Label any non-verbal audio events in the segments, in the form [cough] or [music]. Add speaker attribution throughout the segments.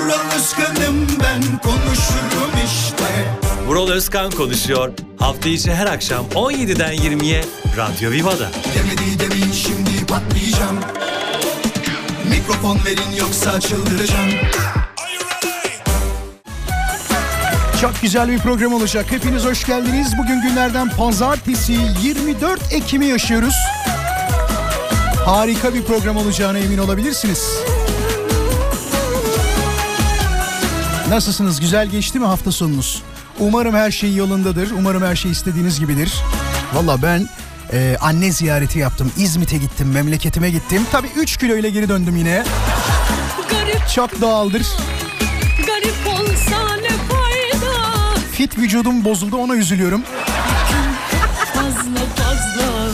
Speaker 1: Vural Özkan'ım ben konuşurum işte
Speaker 2: Vural Özkan konuşuyor. Hafta içi her akşam 17'den 20'ye Radyo Viva'da.
Speaker 1: Demedi demeyin şimdi patlayacağım Mikrofon verin yoksa çıldıracağım
Speaker 3: Çok güzel bir program olacak. Hepiniz hoş geldiniz. Bugün günlerden pazartesi 24 Ekim'i yaşıyoruz. Harika bir program olacağına emin olabilirsiniz. Nasılsınız? Güzel geçti mi hafta sonunuz? Umarım her şey yolundadır. Umarım her şey istediğiniz gibidir. Valla ben e, anne ziyareti yaptım. İzmit'e gittim, memleketime gittim. Tabii 3 kilo ile geri döndüm yine.
Speaker 4: Garip
Speaker 3: Çok doğaldır.
Speaker 4: garip olsa ne fayda
Speaker 3: Fit vücudum bozuldu ona üzülüyorum.
Speaker 4: Fazla fazla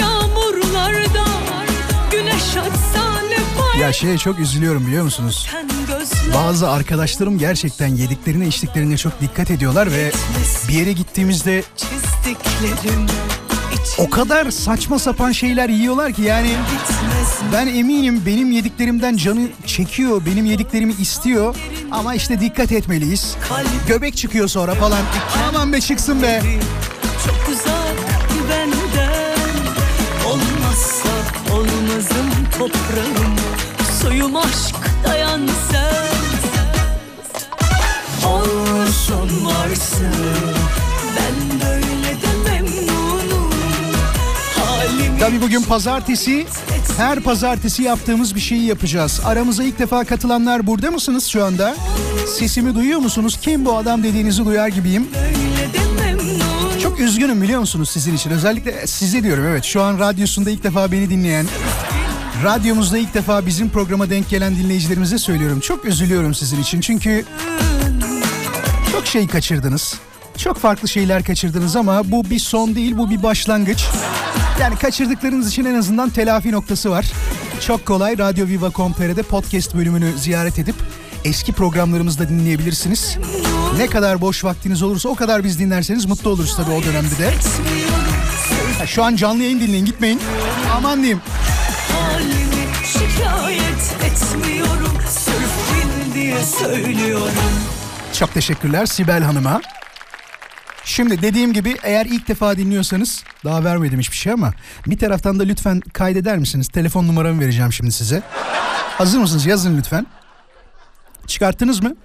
Speaker 4: Yağmurlarda Güneş açsa ne fayda
Speaker 3: Ya şeye çok üzülüyorum biliyor musunuz?
Speaker 4: Sen
Speaker 3: Bazı arkadaşlarım gerçekten yediklerine içtiklerine çok dikkat ediyorlar ve bir yere gittiğimizde o kadar saçma sapan şeyler yiyorlar ki yani ben eminim benim yediklerimden canı çekiyor, benim yediklerimi istiyor ama işte dikkat etmeliyiz. Göbek çıkıyor sonra falan. Aman be çıksın be.
Speaker 4: çok uzak benden Olmazsa olmazım toprağım Suyum aşk
Speaker 3: Tabii bugün pazartesi. Her pazartesi yaptığımız bir şeyi yapacağız. Aramıza ilk defa katılanlar burada mısınız şu anda? Sesimi duyuyor musunuz? Kim bu adam dediğinizi duyar gibiyim. Çok üzgünüm biliyor musunuz sizin için. Özellikle size diyorum evet. Şu an radyosunda ilk defa beni dinleyen, radyomuzda ilk defa bizim programa denk gelen dinleyicilerimize söylüyorum. Çok üzülüyorum sizin için. Çünkü çok şey kaçırdınız. Çok farklı şeyler kaçırdınız ama bu bir son değil, bu bir başlangıç. Yani kaçırdıklarınız için en azından telafi noktası var. Çok kolay Radyo Viva.com.tr'de podcast bölümünü ziyaret edip eski programlarımızı da dinleyebilirsiniz. Ne kadar boş vaktiniz olursa o kadar biz dinlerseniz mutlu oluruz tabii o dönemde de. Ha, Şu an canlı yayın dinleyin gitmeyin. Aman diyeyim.
Speaker 4: Halimi şikayet etmiyorum Sırf bil diye söylüyorum
Speaker 3: Çok teşekkürler Sibel Hanım'a. Şimdi dediğim gibi eğer ilk defa dinliyorsanız daha vermedim hiçbir şey ama bir taraftan da lütfen kaydeder misiniz? Telefon numaramı vereceğim şimdi size. Hazır mısınız? Yazın lütfen. Çıkarttınız mı?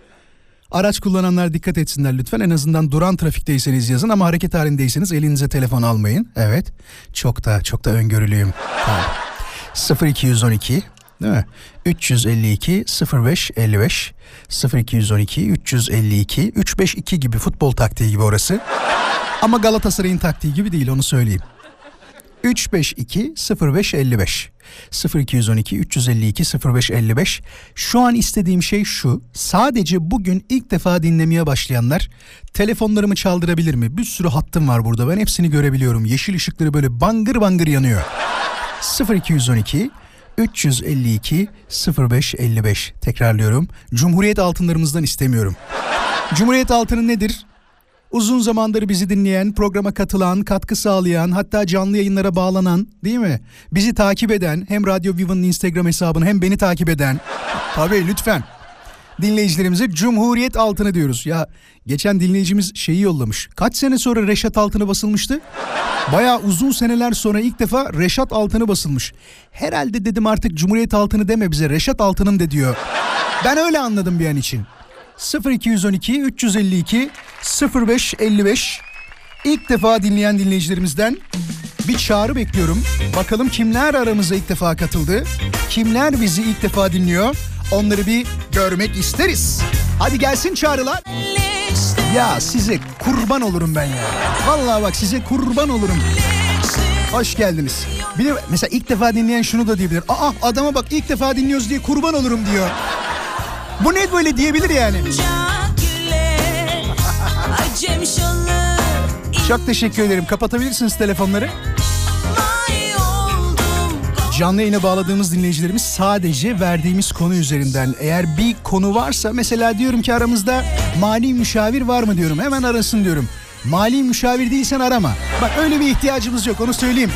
Speaker 3: Araç kullananlar dikkat etsinler lütfen. En azından duran trafikteyseniz yazın ama hareket halindeyseniz elinize telefon almayın. Evet. Çok da çok da öngörülüyüm. Tamam. 0212 değil mi? 352 05 55 0212 352 352 gibi futbol taktiği gibi orası. Ama Galatasaray'ın taktiği gibi değil onu söyleyeyim. 352 05 55 0212 352 05 55 Şu an istediğim şey şu. Sadece bugün ilk defa dinlemeye başlayanlar telefonlarımı çaldırabilir mi? Bir sürü hattım var burada. Ben hepsini görebiliyorum. Yeşil ışıkları böyle bangır bangır yanıyor. 0212 352 05 55 tekrarlıyorum. Cumhuriyet altınlarımızdan istemiyorum. Cumhuriyet altını nedir? Uzun zamandır bizi dinleyen, programa katılan, katkı sağlayan, hatta canlı yayınlara bağlanan, değil mi? Bizi takip eden, hem Radyo Viva'nın Instagram hesabını hem beni takip eden. Tabii lütfen. Dinleyicilerimize Cumhuriyet altını diyoruz. Ya geçen dinleyicimiz şeyi yollamış. Kaç sene sonra Reşat altını basılmıştı? Bayağı uzun seneler sonra ilk defa Reşat altını basılmış. Herhalde dedim artık Cumhuriyet altını deme bize Reşat altının de diyor. Ben öyle anladım bir an için. 0212 352 0555 İlk defa dinleyen dinleyicilerimizden bir çağrı bekliyorum. Bakalım kimler aramıza ilk defa katıldı? Kimler bizi ilk defa dinliyor? Onları bir görmek isteriz. Hadi gelsin çağrılar. Ya size kurban olurum ben ya. Vallahi bak size kurban olurum. Hoş geldiniz. Bir de mesela ilk defa dinleyen şunu da diyebilir. Aa adama bak ilk defa dinliyoruz diye kurban olurum diyor. Bu ne böyle diyebilir yani. Çok teşekkür ederim. Kapatabilirsiniz telefonları. Canlı yayına bağladığımız dinleyicilerimiz sadece verdiğimiz konu üzerinden. Eğer bir konu varsa mesela diyorum ki aramızda mali müşavir var mı diyorum. Hemen arasın diyorum. Mali müşavir değilsen arama. Bak öyle bir ihtiyacımız yok onu söyleyeyim.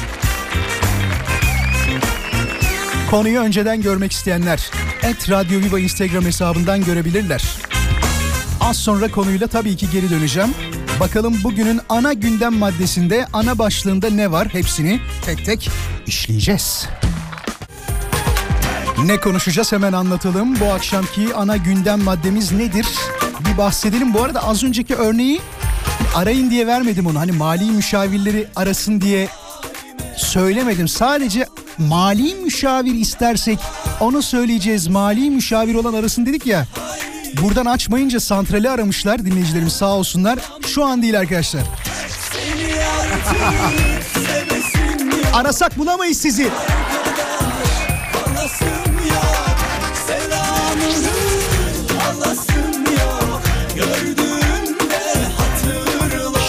Speaker 3: Konuyu önceden görmek isteyenler et Radyo Viva Instagram hesabından görebilirler. Az sonra konuyla tabii ki geri döneceğim. Bakalım bugünün ana gündem maddesinde ana başlığında ne var hepsini tek tek işleyeceğiz. Ne konuşacağız hemen anlatalım. Bu akşamki ana gündem maddemiz nedir? Bir bahsedelim. Bu arada az önceki örneği arayın diye vermedim onu. Hani mali müşavirleri arasın diye söylemedim. Sadece mali müşavir istersek onu söyleyeceğiz. Mali müşavir olan arasın dedik ya. Buradan açmayınca santrali aramışlar dinleyicilerimiz sağ olsunlar. Şu an değil arkadaşlar. [laughs] Arasak bulamayız sizi.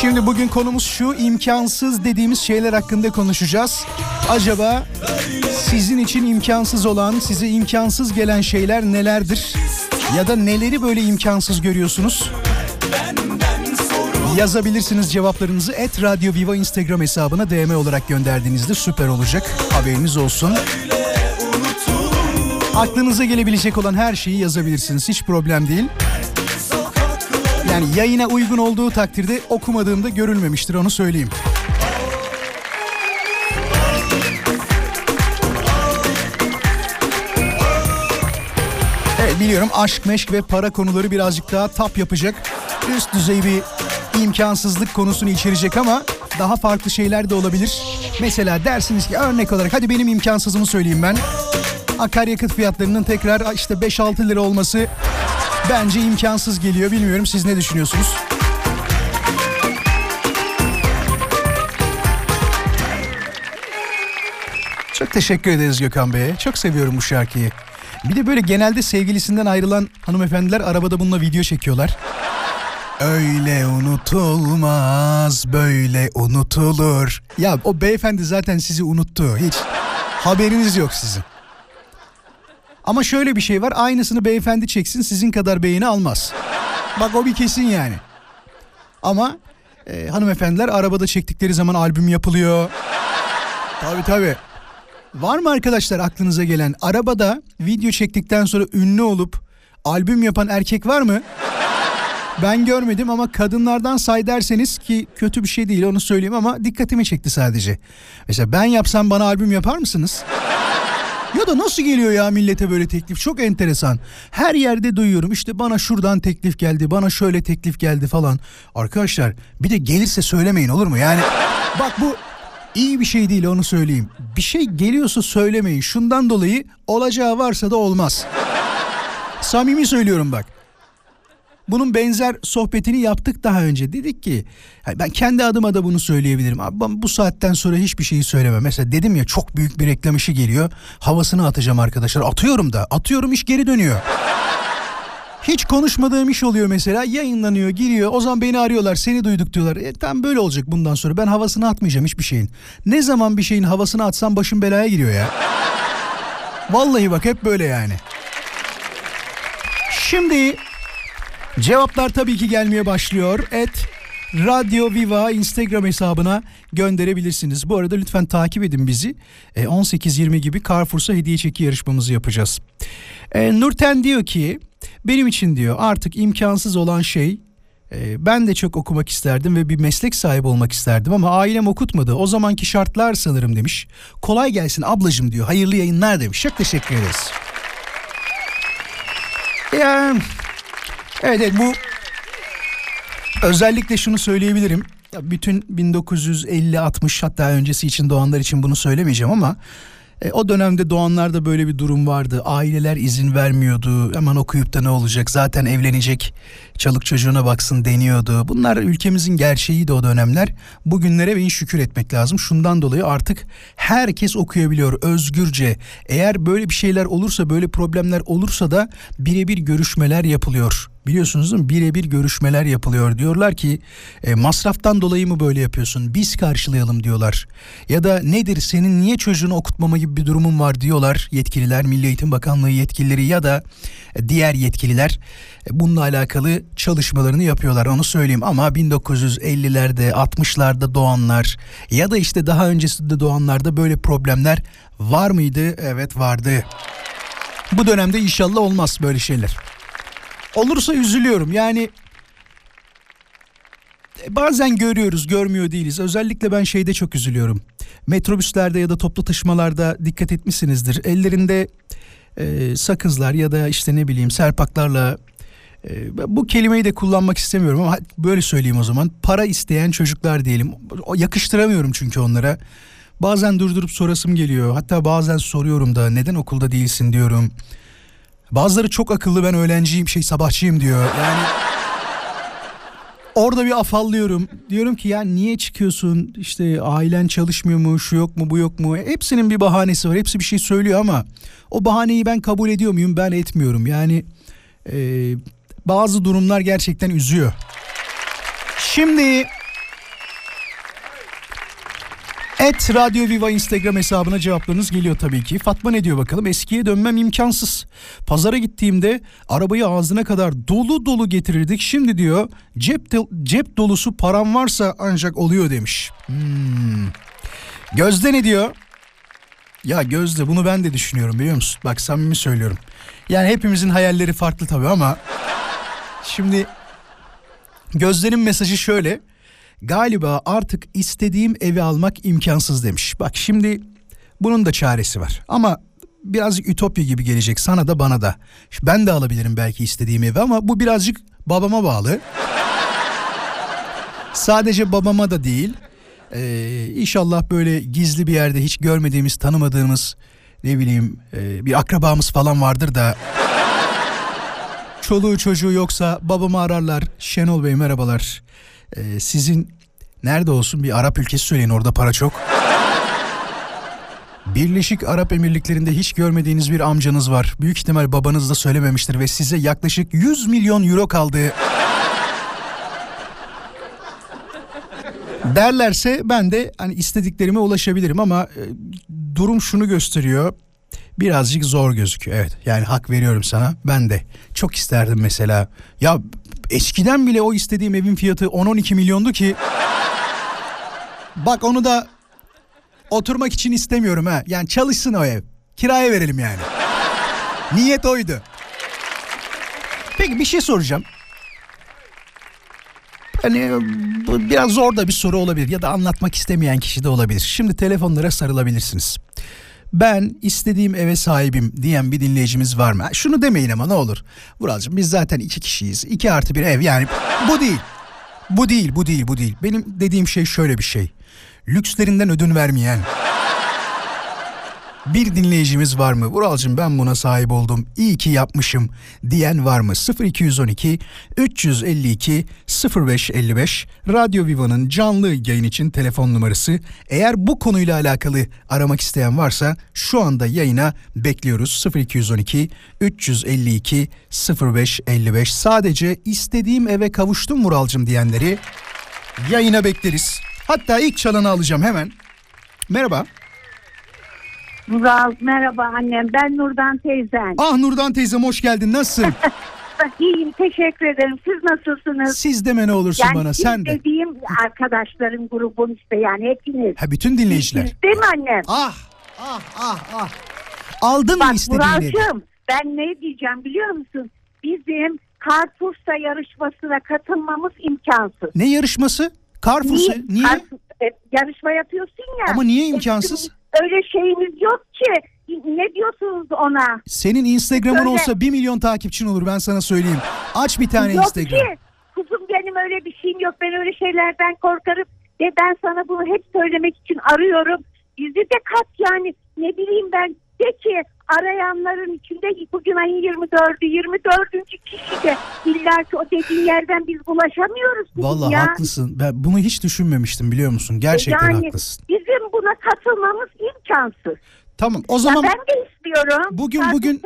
Speaker 3: Şimdi bugün konumuz şu imkansız dediğimiz şeyler hakkında konuşacağız. Acaba sizin için imkansız olan, size imkansız gelen şeyler nelerdir? Ya da neleri böyle imkansız görüyorsunuz? Yazabilirsiniz cevaplarınızı et Radyo Viva Instagram hesabına DM olarak gönderdiğinizde süper olacak. Haberiniz olsun. Aklınıza gelebilecek olan her şeyi yazabilirsiniz. Hiç problem değil. Yani yayına uygun olduğu takdirde okumadığımda görülmemiştir onu söyleyeyim. Biliyorum aşk, meşk ve para konuları birazcık daha tap yapacak. Üst düzey bir imkansızlık konusunu içerecek ama daha farklı şeyler de olabilir. Mesela dersiniz ki örnek olarak hadi benim imkansızımı söyleyeyim ben. Akaryakıt fiyatlarının tekrar işte 5-6 lira olması bence imkansız geliyor. Bilmiyorum siz ne düşünüyorsunuz? Çok teşekkür ederiz Gökhan Bey'e. Çok seviyorum bu şarkıyı. Bir de böyle genelde sevgilisinden ayrılan hanımefendiler arabada bununla video çekiyorlar. Öyle unutulmaz, böyle unutulur. Ya o beyefendi zaten sizi unuttu. Hiç haberiniz yok sizin. Ama şöyle bir şey var. Aynısını beyefendi çeksin sizin kadar beğeni almaz. Bak o bir kesin yani. Ama e, hanımefendiler arabada çektikleri zaman albüm yapılıyor. Tabii tabii. Var mı arkadaşlar aklınıza gelen arabada video çektikten sonra ünlü olup albüm yapan erkek var mı? Ben görmedim ama kadınlardan say derseniz ki kötü bir şey değil onu söyleyeyim ama dikkatimi çekti sadece. Mesela ben yapsam bana albüm yapar mısınız? Ya da nasıl geliyor ya millete böyle teklif? Çok enteresan. Her yerde duyuyorum işte bana şuradan teklif geldi, bana şöyle teklif geldi falan. Arkadaşlar bir de gelirse söylemeyin olur mu? Yani bak bu iyi bir şey değil onu söyleyeyim. Bir şey geliyorsa söylemeyin. Şundan dolayı olacağı varsa da olmaz. Samimi söylüyorum bak. Bunun benzer sohbetini yaptık daha önce. Dedik ki ben kendi adıma da bunu söyleyebilirim. Abi ben bu saatten sonra hiçbir şeyi söylemem. Mesela dedim ya çok büyük bir reklam işi geliyor. Havasını atacağım arkadaşlar. Atıyorum da. Atıyorum iş geri dönüyor. Hiç konuşmadığım iş oluyor mesela yayınlanıyor giriyor o zaman beni arıyorlar seni duyduk diyorlar. E, tam böyle olacak bundan sonra ben havasını atmayacağım hiçbir şeyin. Ne zaman bir şeyin havasını atsam başım belaya giriyor ya. Vallahi bak hep böyle yani. Şimdi cevaplar tabii ki gelmeye başlıyor. Et Radyo Viva Instagram hesabına gönderebilirsiniz. Bu arada lütfen takip edin bizi. E, 18-20 gibi Carrefour'sa hediye çeki yarışmamızı yapacağız. E, Nurten diyor ki benim için diyor artık imkansız olan şey e, ben de çok okumak isterdim ve bir meslek sahibi olmak isterdim ama ailem okutmadı. O zamanki şartlar sanırım demiş. Kolay gelsin ablacım diyor. Hayırlı yayınlar demiş. Çok teşekkür ederiz. Ya, evet, evet bu özellikle şunu söyleyebilirim. Bütün 1950-60 hatta öncesi için doğanlar için bunu söylemeyeceğim ama e, o dönemde doğanlarda böyle bir durum vardı. Aileler izin vermiyordu. Hemen okuyup da ne olacak? Zaten evlenecek. Çalık çocuğuna baksın deniyordu. Bunlar ülkemizin gerçeğiydi o dönemler. Bugünlere bin şükür etmek lazım. Şundan dolayı artık herkes okuyabiliyor özgürce. Eğer böyle bir şeyler olursa, böyle problemler olursa da birebir görüşmeler yapılıyor biliyorsunuz değil mi? Birebir görüşmeler yapılıyor. Diyorlar ki e, masraftan dolayı mı böyle yapıyorsun? Biz karşılayalım diyorlar. Ya da nedir senin niye çocuğunu okutmama gibi bir durumun var diyorlar yetkililer, Milli Eğitim Bakanlığı yetkilileri ya da e, diğer yetkililer e, bununla alakalı çalışmalarını yapıyorlar onu söyleyeyim ama 1950'lerde 60'larda doğanlar ya da işte daha öncesinde doğanlarda böyle problemler var mıydı? Evet vardı. Bu dönemde inşallah olmaz böyle şeyler. Olursa üzülüyorum yani e, bazen görüyoruz görmüyor değiliz. Özellikle ben şeyde çok üzülüyorum. Metrobüslerde ya da toplu taşımalarda dikkat etmişsinizdir. Ellerinde e, sakızlar ya da işte ne bileyim serpaklarla e, bu kelimeyi de kullanmak istemiyorum ama böyle söyleyeyim o zaman. Para isteyen çocuklar diyelim. Yakıştıramıyorum çünkü onlara. Bazen durdurup sorasım geliyor. Hatta bazen soruyorum da neden okulda değilsin diyorum. Bazıları çok akıllı ben öğlenciyim şey sabahçıyım diyor. Yani orada bir afallıyorum. Diyorum ki ya niye çıkıyorsun? İşte ailen çalışmıyor mu? Şu yok mu? Bu yok mu? Hepsinin bir bahanesi var. Hepsi bir şey söylüyor ama o bahaneyi ben kabul ediyor muyum? Ben etmiyorum. Yani e, bazı durumlar gerçekten üzüyor. Şimdi Et Radyo Viva Instagram hesabına cevaplarınız geliyor tabii ki. Fatma ne diyor bakalım? Eskiye dönmem imkansız. Pazara gittiğimde arabayı ağzına kadar dolu dolu getirirdik. Şimdi diyor cep, de, cep dolusu param varsa ancak oluyor demiş. Hmm. Gözde ne diyor? Ya Gözde bunu ben de düşünüyorum biliyor musun? Bak samimi söylüyorum. Yani hepimizin hayalleri farklı tabii ama şimdi Gözde'nin mesajı şöyle. Galiba artık istediğim evi almak imkansız demiş. Bak şimdi bunun da çaresi var. Ama birazcık ütopya gibi gelecek sana da bana da. Ben de alabilirim belki istediğim evi ama bu birazcık babama bağlı. Sadece babama da değil. Ee, inşallah böyle gizli bir yerde hiç görmediğimiz, tanımadığımız ne bileyim e, bir akrabamız falan vardır da çoluğu çocuğu yoksa babamı ararlar. Şenol Bey merhabalar. Ee, sizin nerede olsun bir Arap ülkesi söyleyin orada para çok. Birleşik Arap Emirlikleri'nde hiç görmediğiniz bir amcanız var. Büyük ihtimal babanız da söylememiştir ve size yaklaşık 100 milyon euro kaldı. Derlerse ben de hani istediklerime ulaşabilirim ama e, durum şunu gösteriyor. Birazcık zor gözüküyor. Evet yani hak veriyorum sana. Ben de çok isterdim mesela. Ya eskiden bile o istediğim evin fiyatı 10-12 milyondu ki. Bak onu da oturmak için istemiyorum ha. Yani çalışsın o ev. Kiraya verelim yani. Niyet oydu. Peki bir şey soracağım. Hani bu biraz zor da bir soru olabilir ya da anlatmak istemeyen kişi de olabilir. Şimdi telefonlara sarılabilirsiniz. Ben istediğim eve sahibim diyen bir dinleyicimiz var mı? Şunu demeyin ama ne olur. Vuralcığım biz zaten iki kişiyiz. İki artı bir ev yani bu değil. Bu değil, bu değil, bu değil. Benim dediğim şey şöyle bir şey. Lükslerinden ödün vermeyen, bir dinleyicimiz var mı? Vuralcığım ben buna sahip oldum. İyi ki yapmışım diyen var mı? 0212 352 0555 Radyo Viva'nın canlı yayın için telefon numarası. Eğer bu konuyla alakalı aramak isteyen varsa şu anda yayına bekliyoruz. 0212 352 0555 Sadece istediğim eve kavuştum Vuralcığım diyenleri yayına bekleriz. Hatta ilk çalanı alacağım hemen. Merhaba.
Speaker 5: Mural merhaba annem ben Nurdan teyzen.
Speaker 3: Ah Nurdan teyzem hoş geldin nasılsın? [laughs]
Speaker 5: İyiyim teşekkür ederim. Siz nasılsınız?
Speaker 3: Siz deme ne olursun
Speaker 5: yani
Speaker 3: bana
Speaker 5: siz
Speaker 3: sen de.
Speaker 5: dediğim arkadaşlarım grubun işte yani hepiniz.
Speaker 3: Ha bütün dinleyiciler.
Speaker 5: Siz değil mi annem?
Speaker 3: Ah ah ah ah. Aldın mı
Speaker 5: Bak
Speaker 3: istediğini?
Speaker 5: Muralcığım ben ne diyeceğim biliyor musun? Bizim Karpuzsa yarışmasına katılmamız imkansız.
Speaker 3: Ne yarışması? Carrefour'sa niye?
Speaker 5: Karpuz- e, yarışma yapıyorsun ya.
Speaker 3: Ama niye imkansız?
Speaker 5: Öyle şeyimiz yok ki. Ne diyorsunuz ona?
Speaker 3: Senin Instagram'ın
Speaker 5: Söyle.
Speaker 3: olsa 1 milyon takipçin olur ben sana söyleyeyim. Aç bir tane
Speaker 5: yok
Speaker 3: Instagram.
Speaker 5: ki. Kuzum benim öyle bir şeyim yok. Ben öyle şeylerden korkarım. Ve ben sana bunu hep söylemek için arıyorum. Yüzü de kat yani. Ne bileyim ben. De ki arayanların içinde bugün ayın 24'ü 24. kişi de illa ki o dediğin yerden biz ulaşamıyoruz. kuzum
Speaker 3: Vallahi
Speaker 5: ya.
Speaker 3: haklısın. Ben bunu hiç düşünmemiştim biliyor musun? Gerçekten
Speaker 5: yani
Speaker 3: haklısın.
Speaker 5: bizim buna katılmamız imkansız.
Speaker 3: Tamam o
Speaker 5: Ya
Speaker 3: zaman
Speaker 5: ben de istiyorum.
Speaker 3: Bugün-
Speaker 5: Artık
Speaker 3: bugün-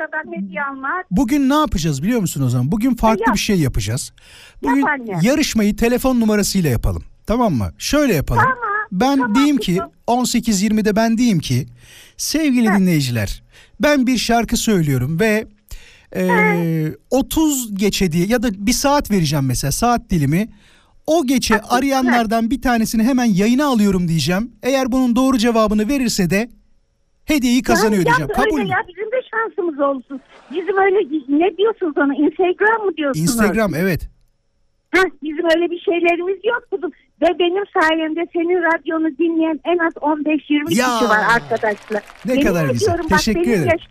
Speaker 3: bugün ne yapacağız biliyor musun o zaman? Bugün farklı
Speaker 5: Yap.
Speaker 3: bir şey yapacağız. Bugün
Speaker 5: Yap
Speaker 3: yarışmayı telefon numarasıyla yapalım. Tamam mı? Şöyle yapalım.
Speaker 5: Tamam,
Speaker 3: Ben
Speaker 5: tamam
Speaker 3: diyeyim ki
Speaker 5: kızım.
Speaker 3: 18.20'de ben diyeyim ki sevgili dinleyiciler ben bir şarkı söylüyorum ve e, 30 geçe diye ya da bir saat vereceğim mesela saat dilimi. O geçe arayanlardan bir tanesini hemen yayına alıyorum diyeceğim. Eğer bunun doğru cevabını verirse de hediyeyi kazanıyor
Speaker 5: Yani
Speaker 3: diyeceğim. Kabul mü?
Speaker 5: ya bizim de şansımız olsun. Bizim öyle ne diyorsunuz ona Instagram mı diyorsunuz?
Speaker 3: Instagram evet.
Speaker 5: Heh, bizim öyle bir şeylerimiz yok. Ve benim sayemde senin radyonu dinleyen en az 15-20
Speaker 3: Ya.
Speaker 5: kişi var arkadaşlar.
Speaker 3: Ne kadar güzel. Teşekkür
Speaker 5: benim
Speaker 3: ederim.
Speaker 5: yaş-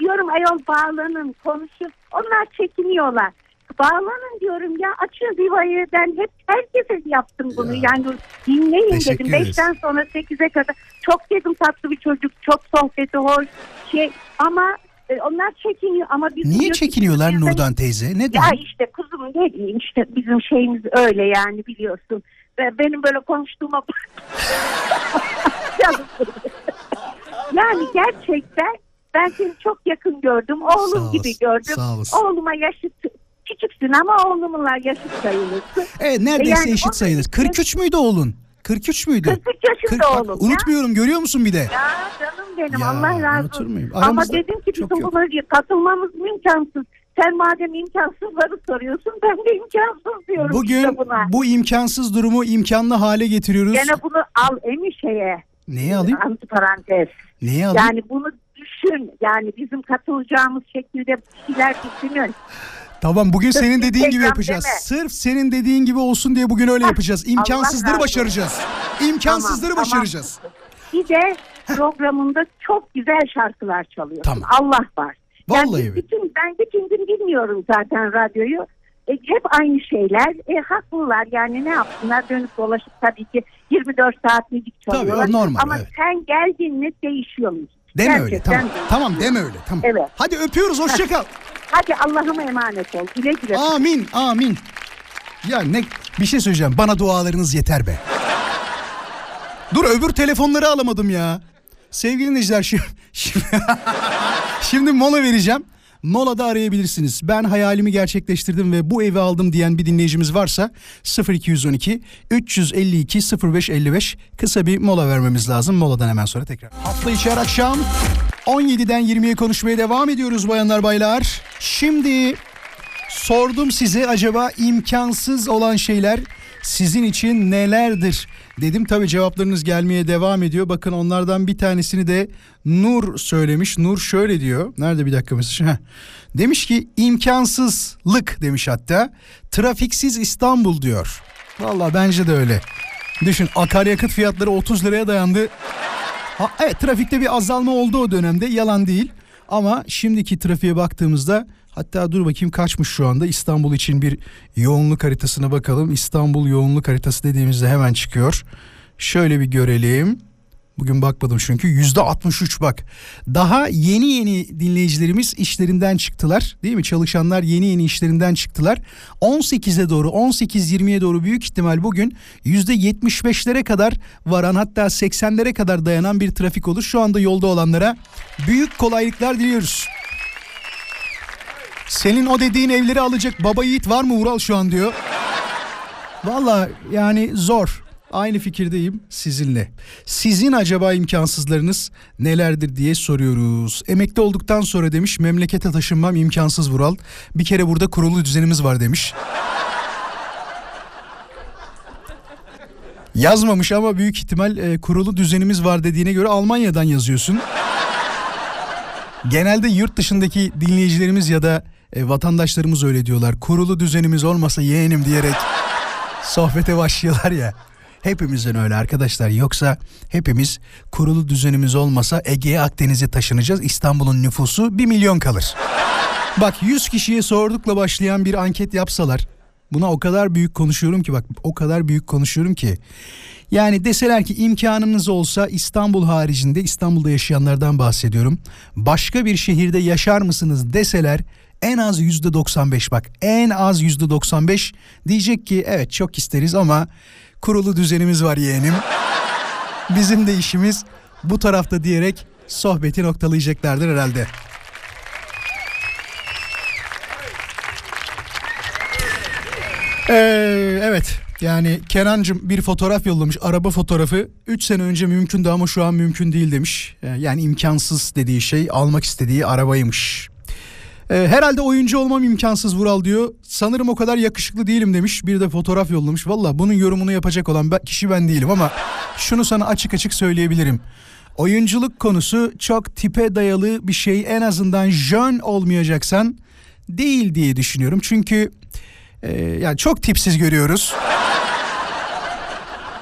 Speaker 5: diyorum ayol bağlanın konuşun. Onlar çekiniyorlar. Bağlanın diyorum ya açın Viva'yı ben hep herkese yaptım bunu. Yani dinleyin
Speaker 3: Teşekkür
Speaker 5: dedim.
Speaker 3: ederiz.
Speaker 5: Beşten sonra sekize kadar çok dedim tatlı bir çocuk çok sohbeti hoş şey ama e, onlar çekiniyor ama biz
Speaker 3: Niye
Speaker 5: ki
Speaker 3: çekiniyorlar Nurdan teyze? Neden?
Speaker 5: ya işte kuzum ne diyeyim işte bizim şeyimiz öyle yani biliyorsun. Benim böyle konuştuğuma [laughs] yani gerçekten ben seni çok yakın gördüm. Oğlum gibi gördüm. Oğluma yaşıt küçüksün ama oğlumla yaşıt sayılırsın.
Speaker 3: Evet neredeyse
Speaker 5: Yani
Speaker 3: eşit sayılır. 43 müydü oğlun? 43 müydü?
Speaker 5: 43 yaşında
Speaker 3: bak,
Speaker 5: oğlum ya.
Speaker 3: Unutmuyorum görüyor musun bir de?
Speaker 5: Ya canım benim
Speaker 3: Ya,
Speaker 5: Allah razı olsun. Ama dedim ki bizim buna katılmamız imkansız. Sen madem imkansızları soruyorsun ben de imkansız diyorum
Speaker 3: Bugün
Speaker 5: işte buna.
Speaker 3: bu imkansız durumu imkanlı hale getiriyoruz.
Speaker 5: Gene bunu al emi şeye.
Speaker 3: Neye alayım?
Speaker 5: Antiparantez.
Speaker 3: Neye alayım?
Speaker 5: Yani bunu düşün. Yani bizim katılacağımız şekilde bir şeyler düşünün.
Speaker 3: Tamam bugün
Speaker 5: Sırf
Speaker 3: senin dediğin gibi yapacağız.
Speaker 5: deme.
Speaker 3: Sırf senin dediğin gibi olsun diye bugün öyle yapacağız. İmkansızları başaracağız. [laughs] İmkansızları
Speaker 5: Tamam, tamam.
Speaker 3: başaracağız.
Speaker 5: Bir de programında çok güzel şarkılar çalıyorsun.
Speaker 3: Tamam.
Speaker 5: Allah var. Yani
Speaker 3: Vallahi mi?
Speaker 5: bütün, ben bütün gün dinliyorum zaten radyoyu. E, hep aynı şeyler. E, haklılar yani ne yapsınlar dönüp dolaşıp tabii ki 24 saat müzik
Speaker 3: Tabii, o
Speaker 5: çalıyorlar.
Speaker 3: normal,
Speaker 5: Ama
Speaker 3: evet.
Speaker 5: sen geldin mi değişiyor müzik.
Speaker 3: Deme öyle
Speaker 5: Gerçekten
Speaker 3: tamam.
Speaker 5: değişiyor.
Speaker 3: Tamam deme öyle tamam.
Speaker 5: Evet.
Speaker 3: Hadi öpüyoruz [laughs] hoşça kal.
Speaker 5: Hadi Allah'ıma emanet ol. Güle güle.
Speaker 3: Amin amin. Ya ne bir şey söyleyeceğim. Bana dualarınız yeter be. Dur öbür telefonları alamadım ya. Sevgili dinleyiciler şimdi, şimdi, [laughs] şimdi mola vereceğim. Molada arayabilirsiniz. Ben hayalimi gerçekleştirdim ve bu evi aldım diyen bir dinleyicimiz varsa 0212 352 0555 kısa bir mola vermemiz lazım. Moladan hemen sonra tekrar. Hafta içi her akşam 17'den 20'ye konuşmaya devam ediyoruz bayanlar baylar. Şimdi Sordum size acaba imkansız olan şeyler sizin için nelerdir? Dedim tabii cevaplarınız gelmeye devam ediyor. Bakın onlardan bir tanesini de Nur söylemiş. Nur şöyle diyor. Nerede bir dakika mesaj? Demiş ki imkansızlık demiş hatta. Trafiksiz İstanbul diyor. Valla bence de öyle. Düşün akaryakıt fiyatları 30 liraya dayandı. Ha, evet trafikte bir azalma oldu o dönemde yalan değil. Ama şimdiki trafiğe baktığımızda hatta dur bakayım kaçmış şu anda İstanbul için bir yoğunluk haritasına bakalım. İstanbul yoğunluk haritası dediğimizde hemen çıkıyor. Şöyle bir görelim. Bugün bakmadım çünkü yüzde 63 bak. Daha yeni yeni dinleyicilerimiz işlerinden çıktılar. Değil mi? Çalışanlar yeni yeni işlerinden çıktılar. 18'e doğru 18-20'ye doğru büyük ihtimal bugün yüzde 75'lere kadar varan hatta 80'lere kadar dayanan bir trafik olur. Şu anda yolda olanlara büyük kolaylıklar diliyoruz. Senin o dediğin evleri alacak baba yiğit var mı Ural şu an diyor. Valla yani zor. Aynı fikirdeyim sizinle. Sizin acaba imkansızlarınız nelerdir diye soruyoruz. Emekli olduktan sonra demiş memlekete taşınmam imkansız Vural. Bir kere burada kurulu düzenimiz var demiş. Yazmamış ama büyük ihtimal e, kurulu düzenimiz var dediğine göre Almanya'dan yazıyorsun. Genelde yurt dışındaki dinleyicilerimiz ya da e, vatandaşlarımız öyle diyorlar. Kurulu düzenimiz olmasa yeğenim diyerek sohbete başlıyorlar ya. Hepimizin öyle arkadaşlar. Yoksa hepimiz kurulu düzenimiz olmasa Ege'ye Akdeniz'e taşınacağız. İstanbul'un nüfusu 1 milyon kalır. Bak 100 kişiye sordukla başlayan bir anket yapsalar. Buna o kadar büyük konuşuyorum ki bak o kadar büyük konuşuyorum ki. Yani deseler ki imkanınız olsa İstanbul haricinde İstanbul'da yaşayanlardan bahsediyorum. Başka bir şehirde yaşar mısınız deseler en az yüzde 95 bak en az yüzde 95 diyecek ki evet çok isteriz ama kurulu düzenimiz var yeğenim. Bizim de işimiz bu tarafta diyerek sohbeti noktalayacaklardır herhalde. Ee, evet yani Kenancım bir fotoğraf yollamış araba fotoğrafı 3 sene önce mümkündü ama şu an mümkün değil demiş. Ee, yani imkansız dediği şey almak istediği arabaymış. Ee, herhalde oyuncu olmam imkansız Vural diyor. Sanırım o kadar yakışıklı değilim demiş. Bir de fotoğraf yollamış. Valla bunun yorumunu yapacak olan ben, kişi ben değilim ama şunu sana açık açık söyleyebilirim. Oyunculuk konusu çok tipe dayalı bir şey. En azından jön olmayacaksan değil diye düşünüyorum. Çünkü e, yani çok tipsiz görüyoruz.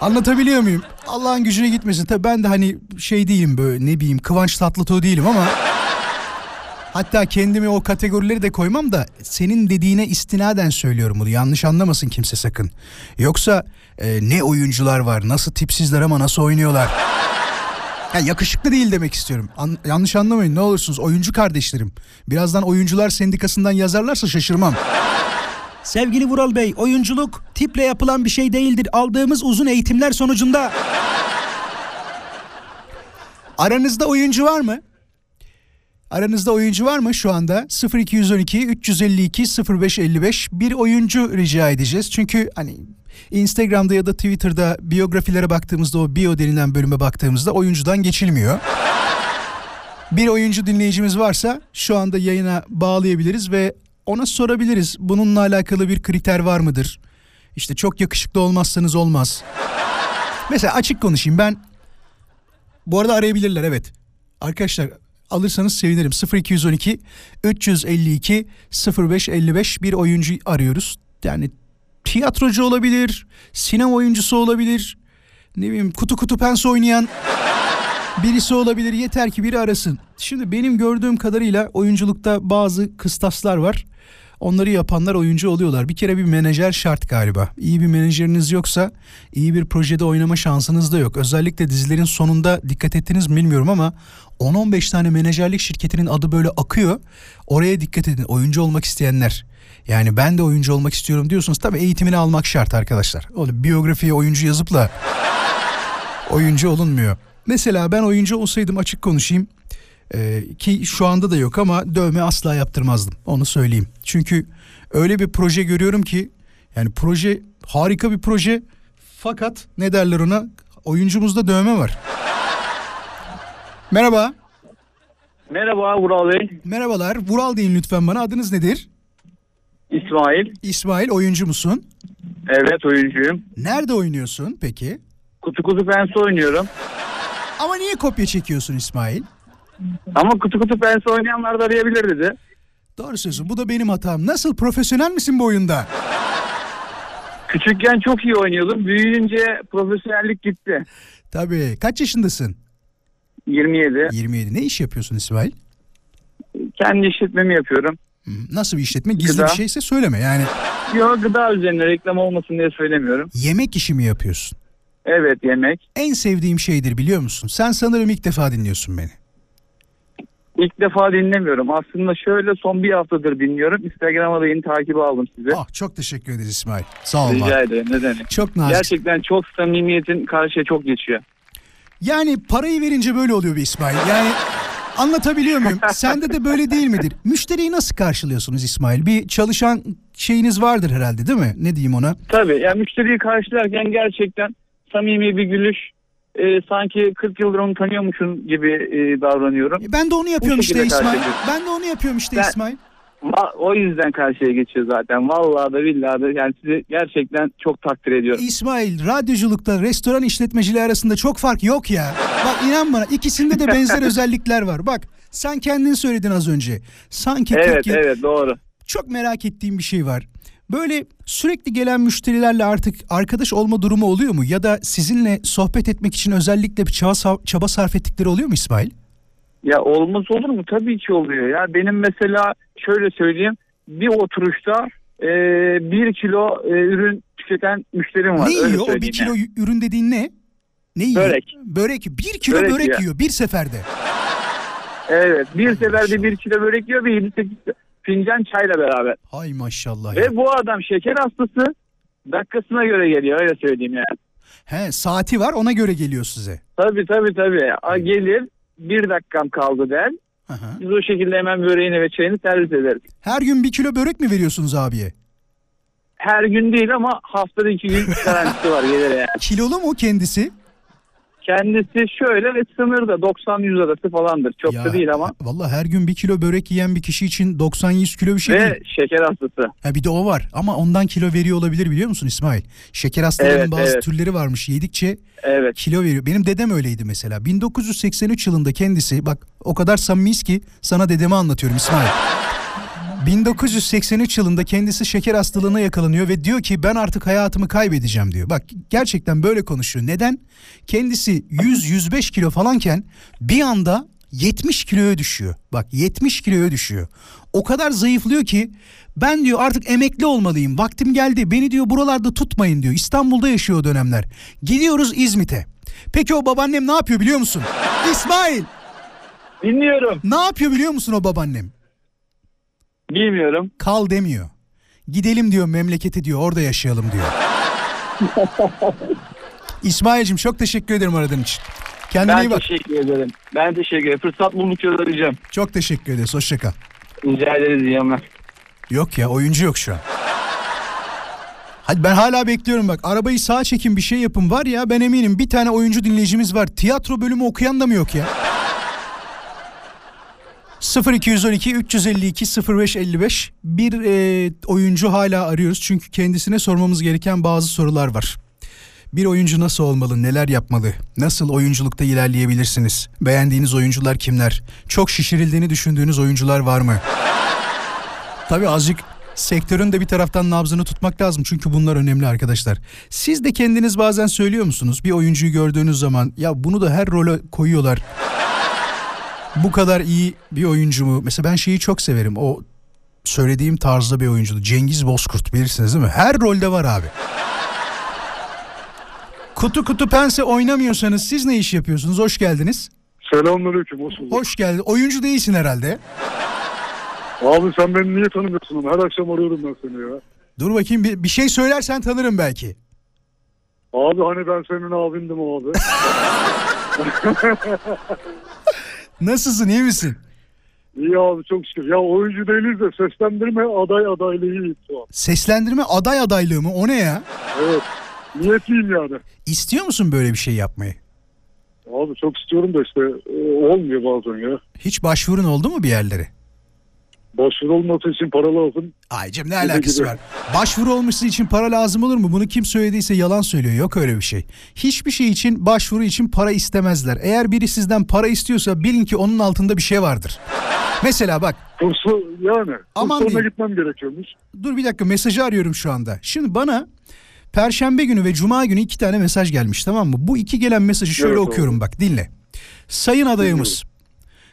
Speaker 3: Anlatabiliyor muyum? Allah'ın gücüne gitmesin. Tabii ben de hani şey değilim böyle ne bileyim Kıvanç Tatlıtuğ değilim ama... Hatta kendimi o kategorileri de koymam da senin dediğine istinaden söylüyorum bunu. Yanlış anlamasın kimse sakın. Yoksa e, ne oyuncular var, nasıl tipsizler ama nasıl oynuyorlar. Ya yakışıklı değil demek istiyorum. An- yanlış anlamayın ne olursunuz oyuncu kardeşlerim. Birazdan oyuncular sendikasından yazarlarsa şaşırmam. Sevgili Vural Bey, oyunculuk tiple yapılan bir şey değildir. Aldığımız uzun eğitimler sonucunda. Aranızda oyuncu var mı? Aranızda oyuncu var mı şu anda? 0212 352 0555 bir oyuncu rica edeceğiz. Çünkü hani Instagram'da ya da Twitter'da biyografilere baktığımızda o bio denilen bölüme baktığımızda oyuncudan geçilmiyor. Bir oyuncu dinleyicimiz varsa şu anda yayına bağlayabiliriz ve ona sorabiliriz. Bununla alakalı bir kriter var mıdır? İşte çok yakışıklı olmazsanız olmaz. Mesela açık konuşayım ben. Bu arada arayabilirler evet. Arkadaşlar alırsanız sevinirim. 0212 352 0555 bir oyuncu arıyoruz. Yani tiyatrocu olabilir, sinema oyuncusu olabilir. Ne bileyim kutu kutu pens oynayan [laughs] birisi olabilir. Yeter ki biri arasın. Şimdi benim gördüğüm kadarıyla oyunculukta bazı kıstaslar var. Onları yapanlar oyuncu oluyorlar. Bir kere bir menajer şart galiba. İyi bir menajeriniz yoksa iyi bir projede oynama şansınız da yok. Özellikle dizilerin sonunda dikkat ettiniz mi bilmiyorum ama 10-15 tane menajerlik şirketinin adı böyle akıyor. Oraya dikkat edin oyuncu olmak isteyenler. Yani ben de oyuncu olmak istiyorum diyorsunuz. Tabii eğitimini almak şart arkadaşlar. Öyle biyografiye oyuncu yazıp da [laughs] oyuncu olunmuyor. Mesela ben oyuncu olsaydım açık konuşayım. Ee, ki şu anda da yok ama dövme asla yaptırmazdım. Onu söyleyeyim. Çünkü öyle bir proje görüyorum ki yani proje harika bir proje fakat ne derler ona oyuncumuzda dövme var. Merhaba.
Speaker 6: Merhaba Vural Bey.
Speaker 3: Merhabalar. Vural deyin lütfen bana. Adınız nedir?
Speaker 6: İsmail.
Speaker 3: İsmail oyuncu musun?
Speaker 6: Evet oyuncuyum.
Speaker 3: Nerede oynuyorsun peki?
Speaker 6: Kutu kutu pense oynuyorum.
Speaker 3: Ama niye kopya çekiyorsun İsmail?
Speaker 6: Ama kutu kutu pense oynayanlar da arayabilir dedi.
Speaker 3: Doğru söylüyorsun. Bu da benim hatam. Nasıl profesyonel misin bu oyunda?
Speaker 6: Küçükken çok iyi oynuyordum. Büyüyünce profesyonellik gitti.
Speaker 3: Tabii. Kaç yaşındasın?
Speaker 6: 27.
Speaker 3: 27. Ne iş yapıyorsun İsmail?
Speaker 6: Kendi işletmemi yapıyorum.
Speaker 3: Nasıl bir işletme? Gizli
Speaker 6: Gıda.
Speaker 3: bir şeyse söyleme. Yani
Speaker 6: Yok gıda üzerine reklam olmasın diye söylemiyorum.
Speaker 3: yemek işi mi yapıyorsun?
Speaker 6: Evet yemek.
Speaker 3: En sevdiğim şeydir biliyor musun? Sen sanırım ilk defa dinliyorsun beni.
Speaker 6: İlk defa dinlemiyorum. Aslında şöyle son bir haftadır dinliyorum. Instagram'a da yeni takip aldım size.
Speaker 3: Ah çok teşekkür ederiz İsmail. Sağ ol.
Speaker 6: Rica ederim. Ne demek.
Speaker 3: Çok nazik.
Speaker 6: Gerçekten çok samimiyetin karşıya çok geçiyor.
Speaker 3: Yani parayı verince böyle oluyor bir İsmail. Yani anlatabiliyor muyum? [laughs] Sende de böyle değil midir? Müşteriyi nasıl karşılıyorsunuz İsmail? Bir çalışan şeyiniz vardır herhalde değil mi? Ne diyeyim ona?
Speaker 6: Tabii yani müşteriyi karşılarken gerçekten samimi bir gülüş e, sanki 40 yıldır onu tanıyormuşum gibi e, davranıyorum.
Speaker 3: Ben de onu yapıyorum işte İsmail. Ben de onu yapıyorum işte
Speaker 6: Ben-
Speaker 3: İsmail.
Speaker 6: O yüzden karşıya geçiyor zaten. Vallahi da billahi da yani sizi gerçekten çok takdir ediyorum.
Speaker 3: İsmail radyoculukta restoran işletmeciliği arasında çok fark yok ya. Bak inan bana ikisinde de benzer [laughs] özellikler var. Bak sen kendin söyledin az önce. Sanki 40
Speaker 6: Evet
Speaker 3: yıl
Speaker 6: evet doğru.
Speaker 3: çok merak ettiğim bir şey var. Böyle sürekli gelen müşterilerle artık arkadaş olma durumu oluyor mu? Ya da sizinle sohbet etmek için özellikle bir çaba, çaba sarf ettikleri oluyor mu İsmail?
Speaker 6: Ya olmaz olur mu? Tabii ki oluyor. Ya benim mesela şöyle söyleyeyim bir oturuşta e, bir kilo e, ürün tüketen müşterim var.
Speaker 3: ne
Speaker 6: Öyle
Speaker 3: yiyor? O bir kilo
Speaker 6: yani.
Speaker 3: ürün dediğin ne? Ne yiyor?
Speaker 6: Börek.
Speaker 3: Börek. Bir kilo börek,
Speaker 6: Börek
Speaker 3: yiyor bir seferde.
Speaker 6: Evet bir seferde bir kilo börek yiyor ve 7-8 fincan çayla beraber.
Speaker 3: Hay maşallah ya.
Speaker 6: Ve bu adam şeker hastası dakikasına göre geliyor öyle söyleyeyim yani.
Speaker 3: He saati var ona göre geliyor size.
Speaker 6: Tabii tabii tabii. A, gelir bir dakikam kaldı der.
Speaker 3: Hı.
Speaker 6: Biz o şekilde hemen böreğini ve çayını servis ederiz.
Speaker 3: Her gün bir kilo börek mi veriyorsunuz abiye?
Speaker 6: Her gün değil ama haftada iki gün [laughs] garantisi var gelir yani.
Speaker 3: Kilolu mu kendisi?
Speaker 6: Kendisi şöyle ve sınırda 90-100 arası falandır. Çok da değil ama.
Speaker 3: Valla her gün bir kilo börek yiyen bir kişi için 90-100 kilo bir şey değil.
Speaker 6: Ve şeker hastası.
Speaker 3: Ha bir de o var ama ondan kilo veriyor olabilir biliyor musun İsmail? Şeker hastalarının
Speaker 6: Evet,
Speaker 3: bazı
Speaker 6: evet.
Speaker 3: türleri varmış. Yedikçe
Speaker 6: Evet.
Speaker 3: kilo veriyor. Benim dedem öyleydi mesela. 1983 yılında kendisi bak o kadar samimiyiz ki sana dedemi anlatıyorum İsmail. 1983 yılında kendisi şeker hastalığına yakalanıyor ve diyor ki ben artık hayatımı kaybedeceğim diyor. Bak gerçekten böyle konuşuyor. Neden? Kendisi 100-105 kilo falanken bir anda 70 kiloya düşüyor. Bak 70 kiloya düşüyor. O kadar zayıflıyor ki ben diyor artık emekli olmalıyım. Vaktim geldi. Beni diyor buralarda tutmayın diyor. İstanbul'da yaşıyor o dönemler. Gidiyoruz İzmit'e. Peki o babaannem ne yapıyor biliyor musun? İsmail
Speaker 6: Dinliyorum.
Speaker 3: ne yapıyor biliyor musun o babaannem?
Speaker 6: Bilmiyorum.
Speaker 3: Kal demiyor. Gidelim diyor memlekete diyor orada yaşayalım diyor. [laughs] İsmail'cim çok teşekkür ederim aradığın için. Kendine
Speaker 6: Ben
Speaker 3: iyi bak.
Speaker 6: teşekkür ederim. Ben teşekkür ederim. Fırsat buldukça arayacağım.
Speaker 3: Çok teşekkür ederiz. Hoşça kal.
Speaker 6: Rica ederiz iyi.
Speaker 3: Yok ya oyuncu yok şu an. Hadi ben hala bekliyorum bak. Arabayı sağa çekin bir şey yapın. Var ya ben eminim bir tane oyuncu dinleyicimiz var. Tiyatro bölümü okuyan da mı yok ya? 0212 352 0555 bir e, oyuncu hala arıyoruz. Çünkü kendisine sormamız gereken bazı sorular var. Bir oyuncu nasıl olmalı, neler yapmalı, nasıl oyunculukta ilerleyebilirsiniz? Beğendiğiniz oyuncular kimler? Çok şişirildiğini düşündüğünüz oyuncular var mı? Tabii azıcık sektörün de bir taraftan nabzını tutmak lazım. Çünkü bunlar önemli arkadaşlar. Siz de kendiniz bazen söylüyor musunuz? Bir oyuncuyu gördüğünüz zaman ya bunu da her role koyuyorlar. Bu kadar iyi bir oyuncu mu? Mesela ben şeyi çok severim. O söylediğim tarzda bir oyuncu. Cengiz Bozkurt bilirsiniz değil mi? Her rolde var abi. Kutu kutu pense oynamıyorsanız siz ne iş yapıyorsunuz? Hoş geldiniz.
Speaker 7: Selamünaleyküm, hoş bulduk.
Speaker 3: Hoş geldin. Oyuncu değilsin herhalde.
Speaker 7: Abi sen beni niye tanımıyorsun? Her akşam arıyorum ben seni ya.
Speaker 3: Dur bakayım bir, bir şey söylersen tanırım belki.
Speaker 7: Abi hani ben senin abindim abi. [laughs]
Speaker 3: Nasılsın iyi misin?
Speaker 7: İyi abi çok şükür. Ya oyuncu değiliz de seslendirme aday adaylığı şu an.
Speaker 3: Seslendirme aday adaylığı mı? O ne ya?
Speaker 7: Evet. Niyetliyim yani.
Speaker 3: İstiyor musun böyle bir şey yapmayı?
Speaker 7: Abi çok istiyorum da işte e, olmuyor bazen ya.
Speaker 3: Hiç başvurun oldu mu bir yerlere?
Speaker 7: Başvuru olması için para lazım.
Speaker 3: Ay Cem ne alakası var? Başvuru olması için para lazım olur mu? Bunu kim söylediyse yalan söylüyor. Yok öyle bir şey. Hiçbir şey için başvuru için para istemezler. Eğer biri sizden para istiyorsa bilin ki onun altında bir şey vardır. Mesela bak
Speaker 7: Kursu yani.
Speaker 3: Aman diyeyim.
Speaker 7: gitmem gerekiyormuş.
Speaker 3: dur bir dakika mesajı arıyorum şu anda. Şimdi bana Perşembe günü ve Cuma günü iki tane mesaj gelmiş tamam mı? Bu iki gelen mesajı şöyle
Speaker 7: Evet,
Speaker 3: okuyorum bak dinle. Sayın adayımız.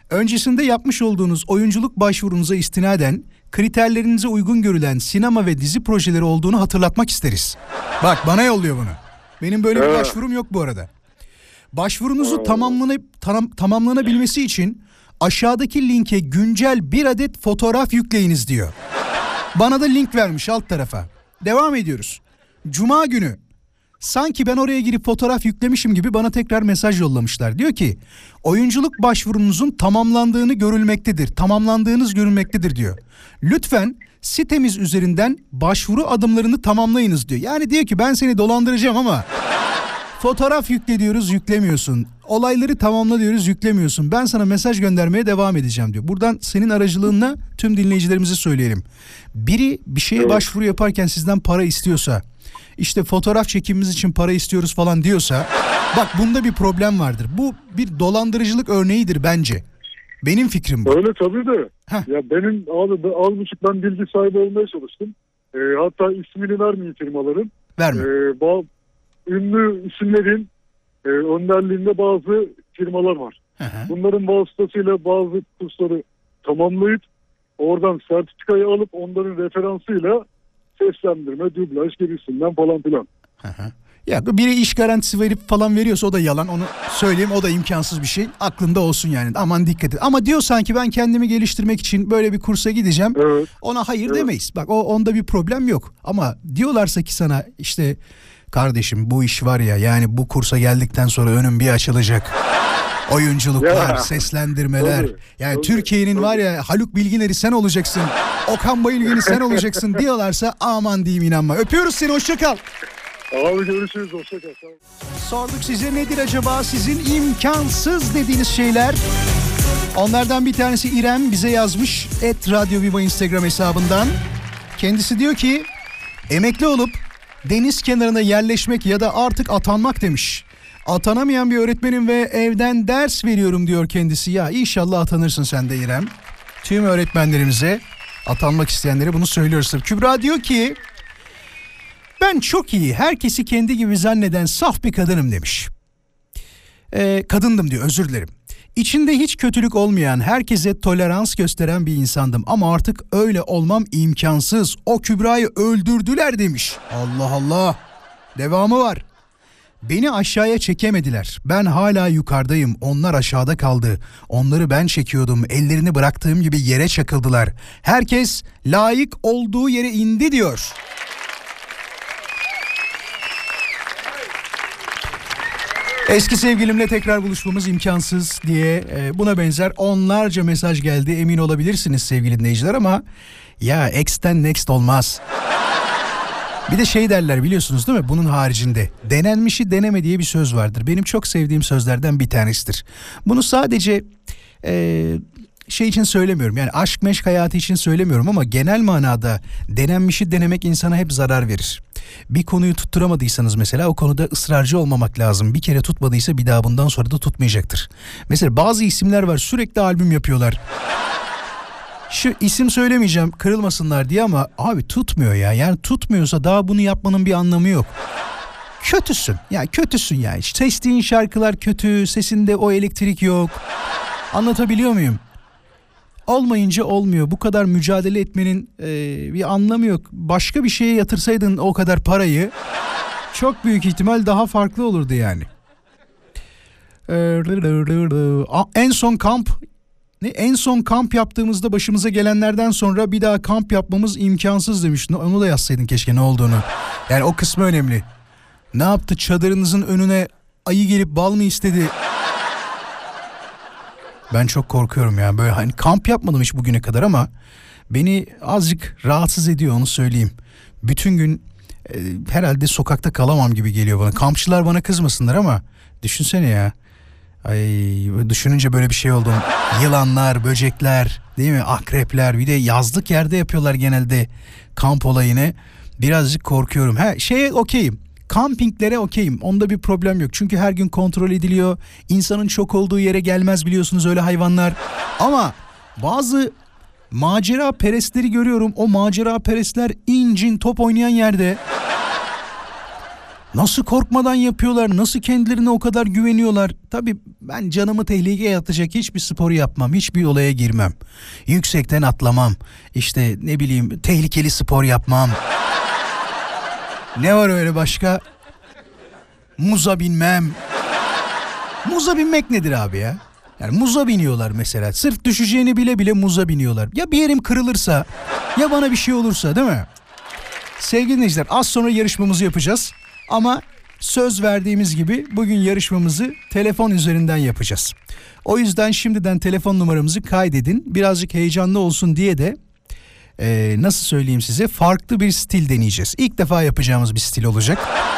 Speaker 3: Öncesinde yapmış olduğunuz oyunculuk başvurunuza istinaden kriterlerinize uygun görülen sinema ve dizi projeleri olduğunu hatırlatmak isteriz. Bak bana yolluyor bunu. Benim böyle bir başvurum yok bu arada. Başvurunuzu tamamlanıp tam, tamamlanabilmesi için aşağıdaki linke güncel bir adet fotoğraf yükleyiniz diyor. Bana da link vermiş alt tarafa. Devam ediyoruz. Cuma günü sanki ben oraya girip fotoğraf yüklemişim gibi bana tekrar mesaj yollamışlar. Diyor ki oyunculuk başvurunuzun tamamlandığını görülmektedir. Tamamlandığınız görülmektedir diyor. Lütfen sitemiz üzerinden başvuru adımlarını tamamlayınız diyor. Yani diyor ki ben seni dolandıracağım ama Fotoğraf yükle diyoruz yüklemiyorsun. Olayları tamamla diyoruz yüklemiyorsun. Ben sana mesaj göndermeye devam edeceğim diyor. Buradan senin aracılığınla tüm dinleyicilerimize söyleyelim. Biri bir şeye başvuru yaparken sizden para istiyorsa, işte fotoğraf çekimimiz için para istiyoruz falan diyorsa, bak bunda bir problem vardır. Bu bir dolandırıcılık örneğidir bence. Benim fikrim bu.
Speaker 7: Öyle tabii de.
Speaker 3: Heh.
Speaker 7: Ya benim ben- az buçuk ben bilgi sahibi olmaya çalıştım. E, hatta ismini vermeyeyim firmaların.
Speaker 3: Verme.
Speaker 7: E, ba- ünlü isimlerin e, önderliğinde bazı firmalar var.
Speaker 3: Hı hı.
Speaker 7: Bunların vasıtasıyla bazı kursları tamamlayıp oradan sertifikayı alıp onların referansıyla seslendirme, dublaj gibisinden falan filan.
Speaker 3: Hı hı. Ya biri iş garantisi verip falan veriyorsa o da yalan. Onu söyleyeyim o da imkansız bir şey. Aklında olsun yani. Aman dikkat et. Ama diyor sanki ben kendimi geliştirmek için böyle bir kursa gideceğim.
Speaker 7: Evet.
Speaker 3: Ona hayır
Speaker 7: Evet.
Speaker 3: demeyiz. Bak o onda bir problem yok. Ama diyorlarsa ki sana işte kardeşim bu iş var ya yani bu kursa geldikten sonra önüm bir açılacak. Oyunculuklar,
Speaker 7: Ya.
Speaker 3: seslendirmeler.
Speaker 7: Tabii,
Speaker 3: yani Türkiye'nin var ya Haluk Bilginer'i sen olacaksın. Okan Bayülgen'i sen olacaksın [laughs] diyorlarsa aman diyeyim inanma. Öpüyoruz seni hoşça kal.
Speaker 7: Abi görüşürüz. Hoşça kal. Sağ ol.
Speaker 3: Sorduk size nedir acaba sizin imkansız dediğiniz şeyler? Onlardan bir tanesi İrem bize yazmış et Radyo Viva Instagram hesabından. Kendisi diyor ki emekli olup deniz kenarına yerleşmek ya da artık atanmak demiş. Atanamayan bir öğretmenim ve evden ders veriyorum diyor kendisi. Ya inşallah atanırsın sen de İrem. Tüm öğretmenlerimize atanmak isteyenlere bunu söylüyoruz. Kübra diyor ki ben çok iyi, herkesi kendi gibi zanneden saf bir kadınım demiş. Ee, kadındım diyor, özür dilerim. İçinde hiç kötülük olmayan, herkese tolerans gösteren bir insandım. Ama artık öyle olmam imkansız. O Kübra'yı öldürdüler demiş. Allah Allah. Devamı var. Beni aşağıya çekemediler. Ben hala yukarıdayım. Onlar aşağıda kaldı. Onları ben çekiyordum. Ellerini bıraktığım gibi yere çakıldılar. Herkes layık olduğu yere indi diyor. Eski sevgilimle tekrar buluşmamız imkansız diye e, buna benzer onlarca mesaj geldi emin olabilirsiniz sevgili dinleyiciler ama ya ex'ten next olmaz. Bir de şey derler biliyorsunuz değil mi bunun haricinde denenmişi deneme diye bir söz vardır. Benim çok sevdiğim sözlerden bir tanesidir. Bunu sadece e, şey için söylemiyorum yani aşk meşk hayatı için söylemiyorum ama genel manada denenmişi denemek insana hep zarar verir. Bir konuyu tutturamadıysanız mesela o konuda ısrarcı olmamak lazım. Bir kere tutmadıysa bir daha bundan sonra da tutmayacaktır. Mesela bazı isimler var sürekli albüm yapıyorlar. Şu isim söylemeyeceğim kırılmasınlar diye ama abi tutmuyor ya. Yani tutmuyorsa daha bunu yapmanın bir anlamı yok. Kötüsün. Ya kötüsün yani. Seçtiğin şarkılar kötü. Sesinde o elektrik yok. Anlatabiliyor muyum? Olmayınca olmuyor. Bu kadar mücadele etmenin e, bir anlamı yok. Başka bir şeye yatırsaydın o kadar parayı çok büyük ihtimal daha farklı olurdu yani. A- En son kamp en son kamp yaptığımızda başımıza gelenlerden sonra bir daha kamp yapmamız imkansız demiş. Onu da yazsaydın keşke ne olduğunu. Yani o kısmı önemli. Ne yaptı çadırınızın önüne ayı gelip bal mı istedi? Ben çok korkuyorum ya. Böyle hani kamp yapmadım hiç bugüne kadar ama beni azıcık rahatsız ediyor onu söyleyeyim. Bütün gün e, herhalde sokakta kalamam gibi geliyor bana. Kampçılar bana kızmasınlar ama düşünsene ya. Ay düşününce böyle bir şey oldu. Yılanlar, böcekler, değil mi? Akrepler bir de yazlık yerde yapıyorlar genelde kamp olayını. Birazcık korkuyorum. Ha şeye okeyim. Kampinglere okeyim. Onda bir problem yok. Çünkü her gün kontrol ediliyor. İnsanın çok olduğu yere gelmez biliyorsunuz öyle hayvanlar. Ama bazı macera perestleri görüyorum. O macera perestler incin top oynayan yerde Nasıl korkmadan yapıyorlar? Nasıl kendilerine o kadar güveniyorlar? Tabii ben canımı tehlikeye atacak hiçbir sporu yapmam. Hiçbir olaya girmem. Yüksekten atlamam. İşte ne bileyim tehlikeli spor yapmam. ne var öyle başka? Muza binmem. Muza binmek nedir abi ya? Yani muza biniyorlar mesela. Sırf düşeceğini bile bile muza biniyorlar. Ya bir yerim kırılırsa ya bana bir şey olursa değil mi? Sevgili dinleyiciler az sonra yarışmamızı yapacağız. Ama söz verdiğimiz gibi bugün yarışmamızı telefon üzerinden yapacağız. O yüzden şimdiden telefon numaramızı kaydedin. Birazcık heyecanlı olsun diye de e, nasıl söyleyeyim size farklı bir stil deneyeceğiz. İlk defa yapacağımız bir stil olacak.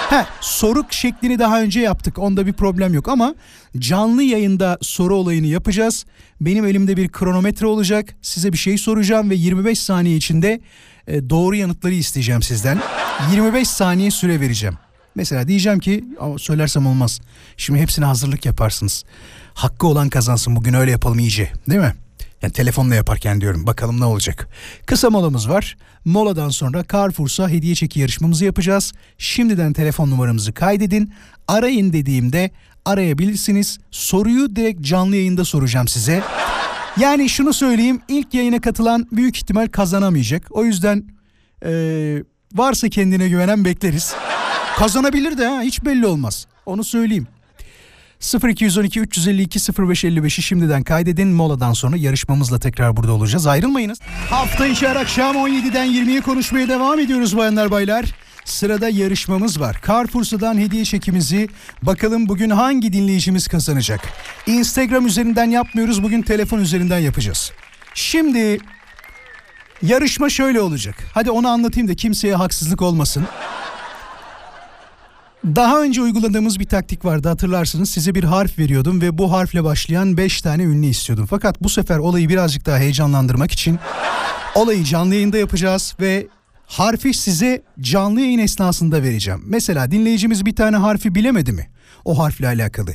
Speaker 3: Ha, soru şeklini daha önce yaptık. Onda bir problem yok ama canlı yayında soru olayını yapacağız. Benim elimde bir kronometre olacak. Size bir şey soracağım ve 25 saniye içinde e, doğru yanıtları isteyeceğim sizden. 25 saniye süre vereceğim. Mesela diyeceğim ki söylersem olmaz. Şimdi hepsine hazırlık yaparsınız. Hakkı olan kazansın bugün öyle yapalım iyice değil mi? Yani telefonla yaparken diyorum bakalım ne olacak. Kısa molamız var. Moladan sonra Carrefour'sa hediye çeki yarışmamızı yapacağız. Şimdiden telefon numaramızı kaydedin. Arayın dediğimde arayabilirsiniz. Soruyu direkt canlı yayında soracağım size. Yani şunu söyleyeyim ilk yayına katılan büyük ihtimal kazanamayacak. O yüzden eee, varsa kendine güvenen bekleriz. Kazanabilir de ha hiç belli olmaz. Onu söyleyeyim. 0212 352 0555'i şimdiden kaydedin. Moladan sonra yarışmamızla tekrar burada olacağız. Ayrılmayınız. Hafta içi her akşam 17'den 20'ye konuşmaya devam ediyoruz bayanlar baylar. Sırada yarışmamız var. Carrefour'dan hediye çekimizi bakalım bugün hangi dinleyicimiz kazanacak? Instagram üzerinden yapmıyoruz. Bugün telefon üzerinden yapacağız. Şimdi yarışma şöyle olacak. Hadi onu anlatayım da kimseye haksızlık olmasın. Daha önce uyguladığımız bir taktik vardı hatırlarsınız. Size bir harf veriyordum ve bu harfle başlayan 5 tane ünlü istiyordum. Fakat bu sefer olayı birazcık daha heyecanlandırmak için olayı canlı yayında yapacağız ve harfi size canlı yayın esnasında vereceğim. Mesela dinleyicimiz bir tane harfi bilemedi mi? O harfle alakalı.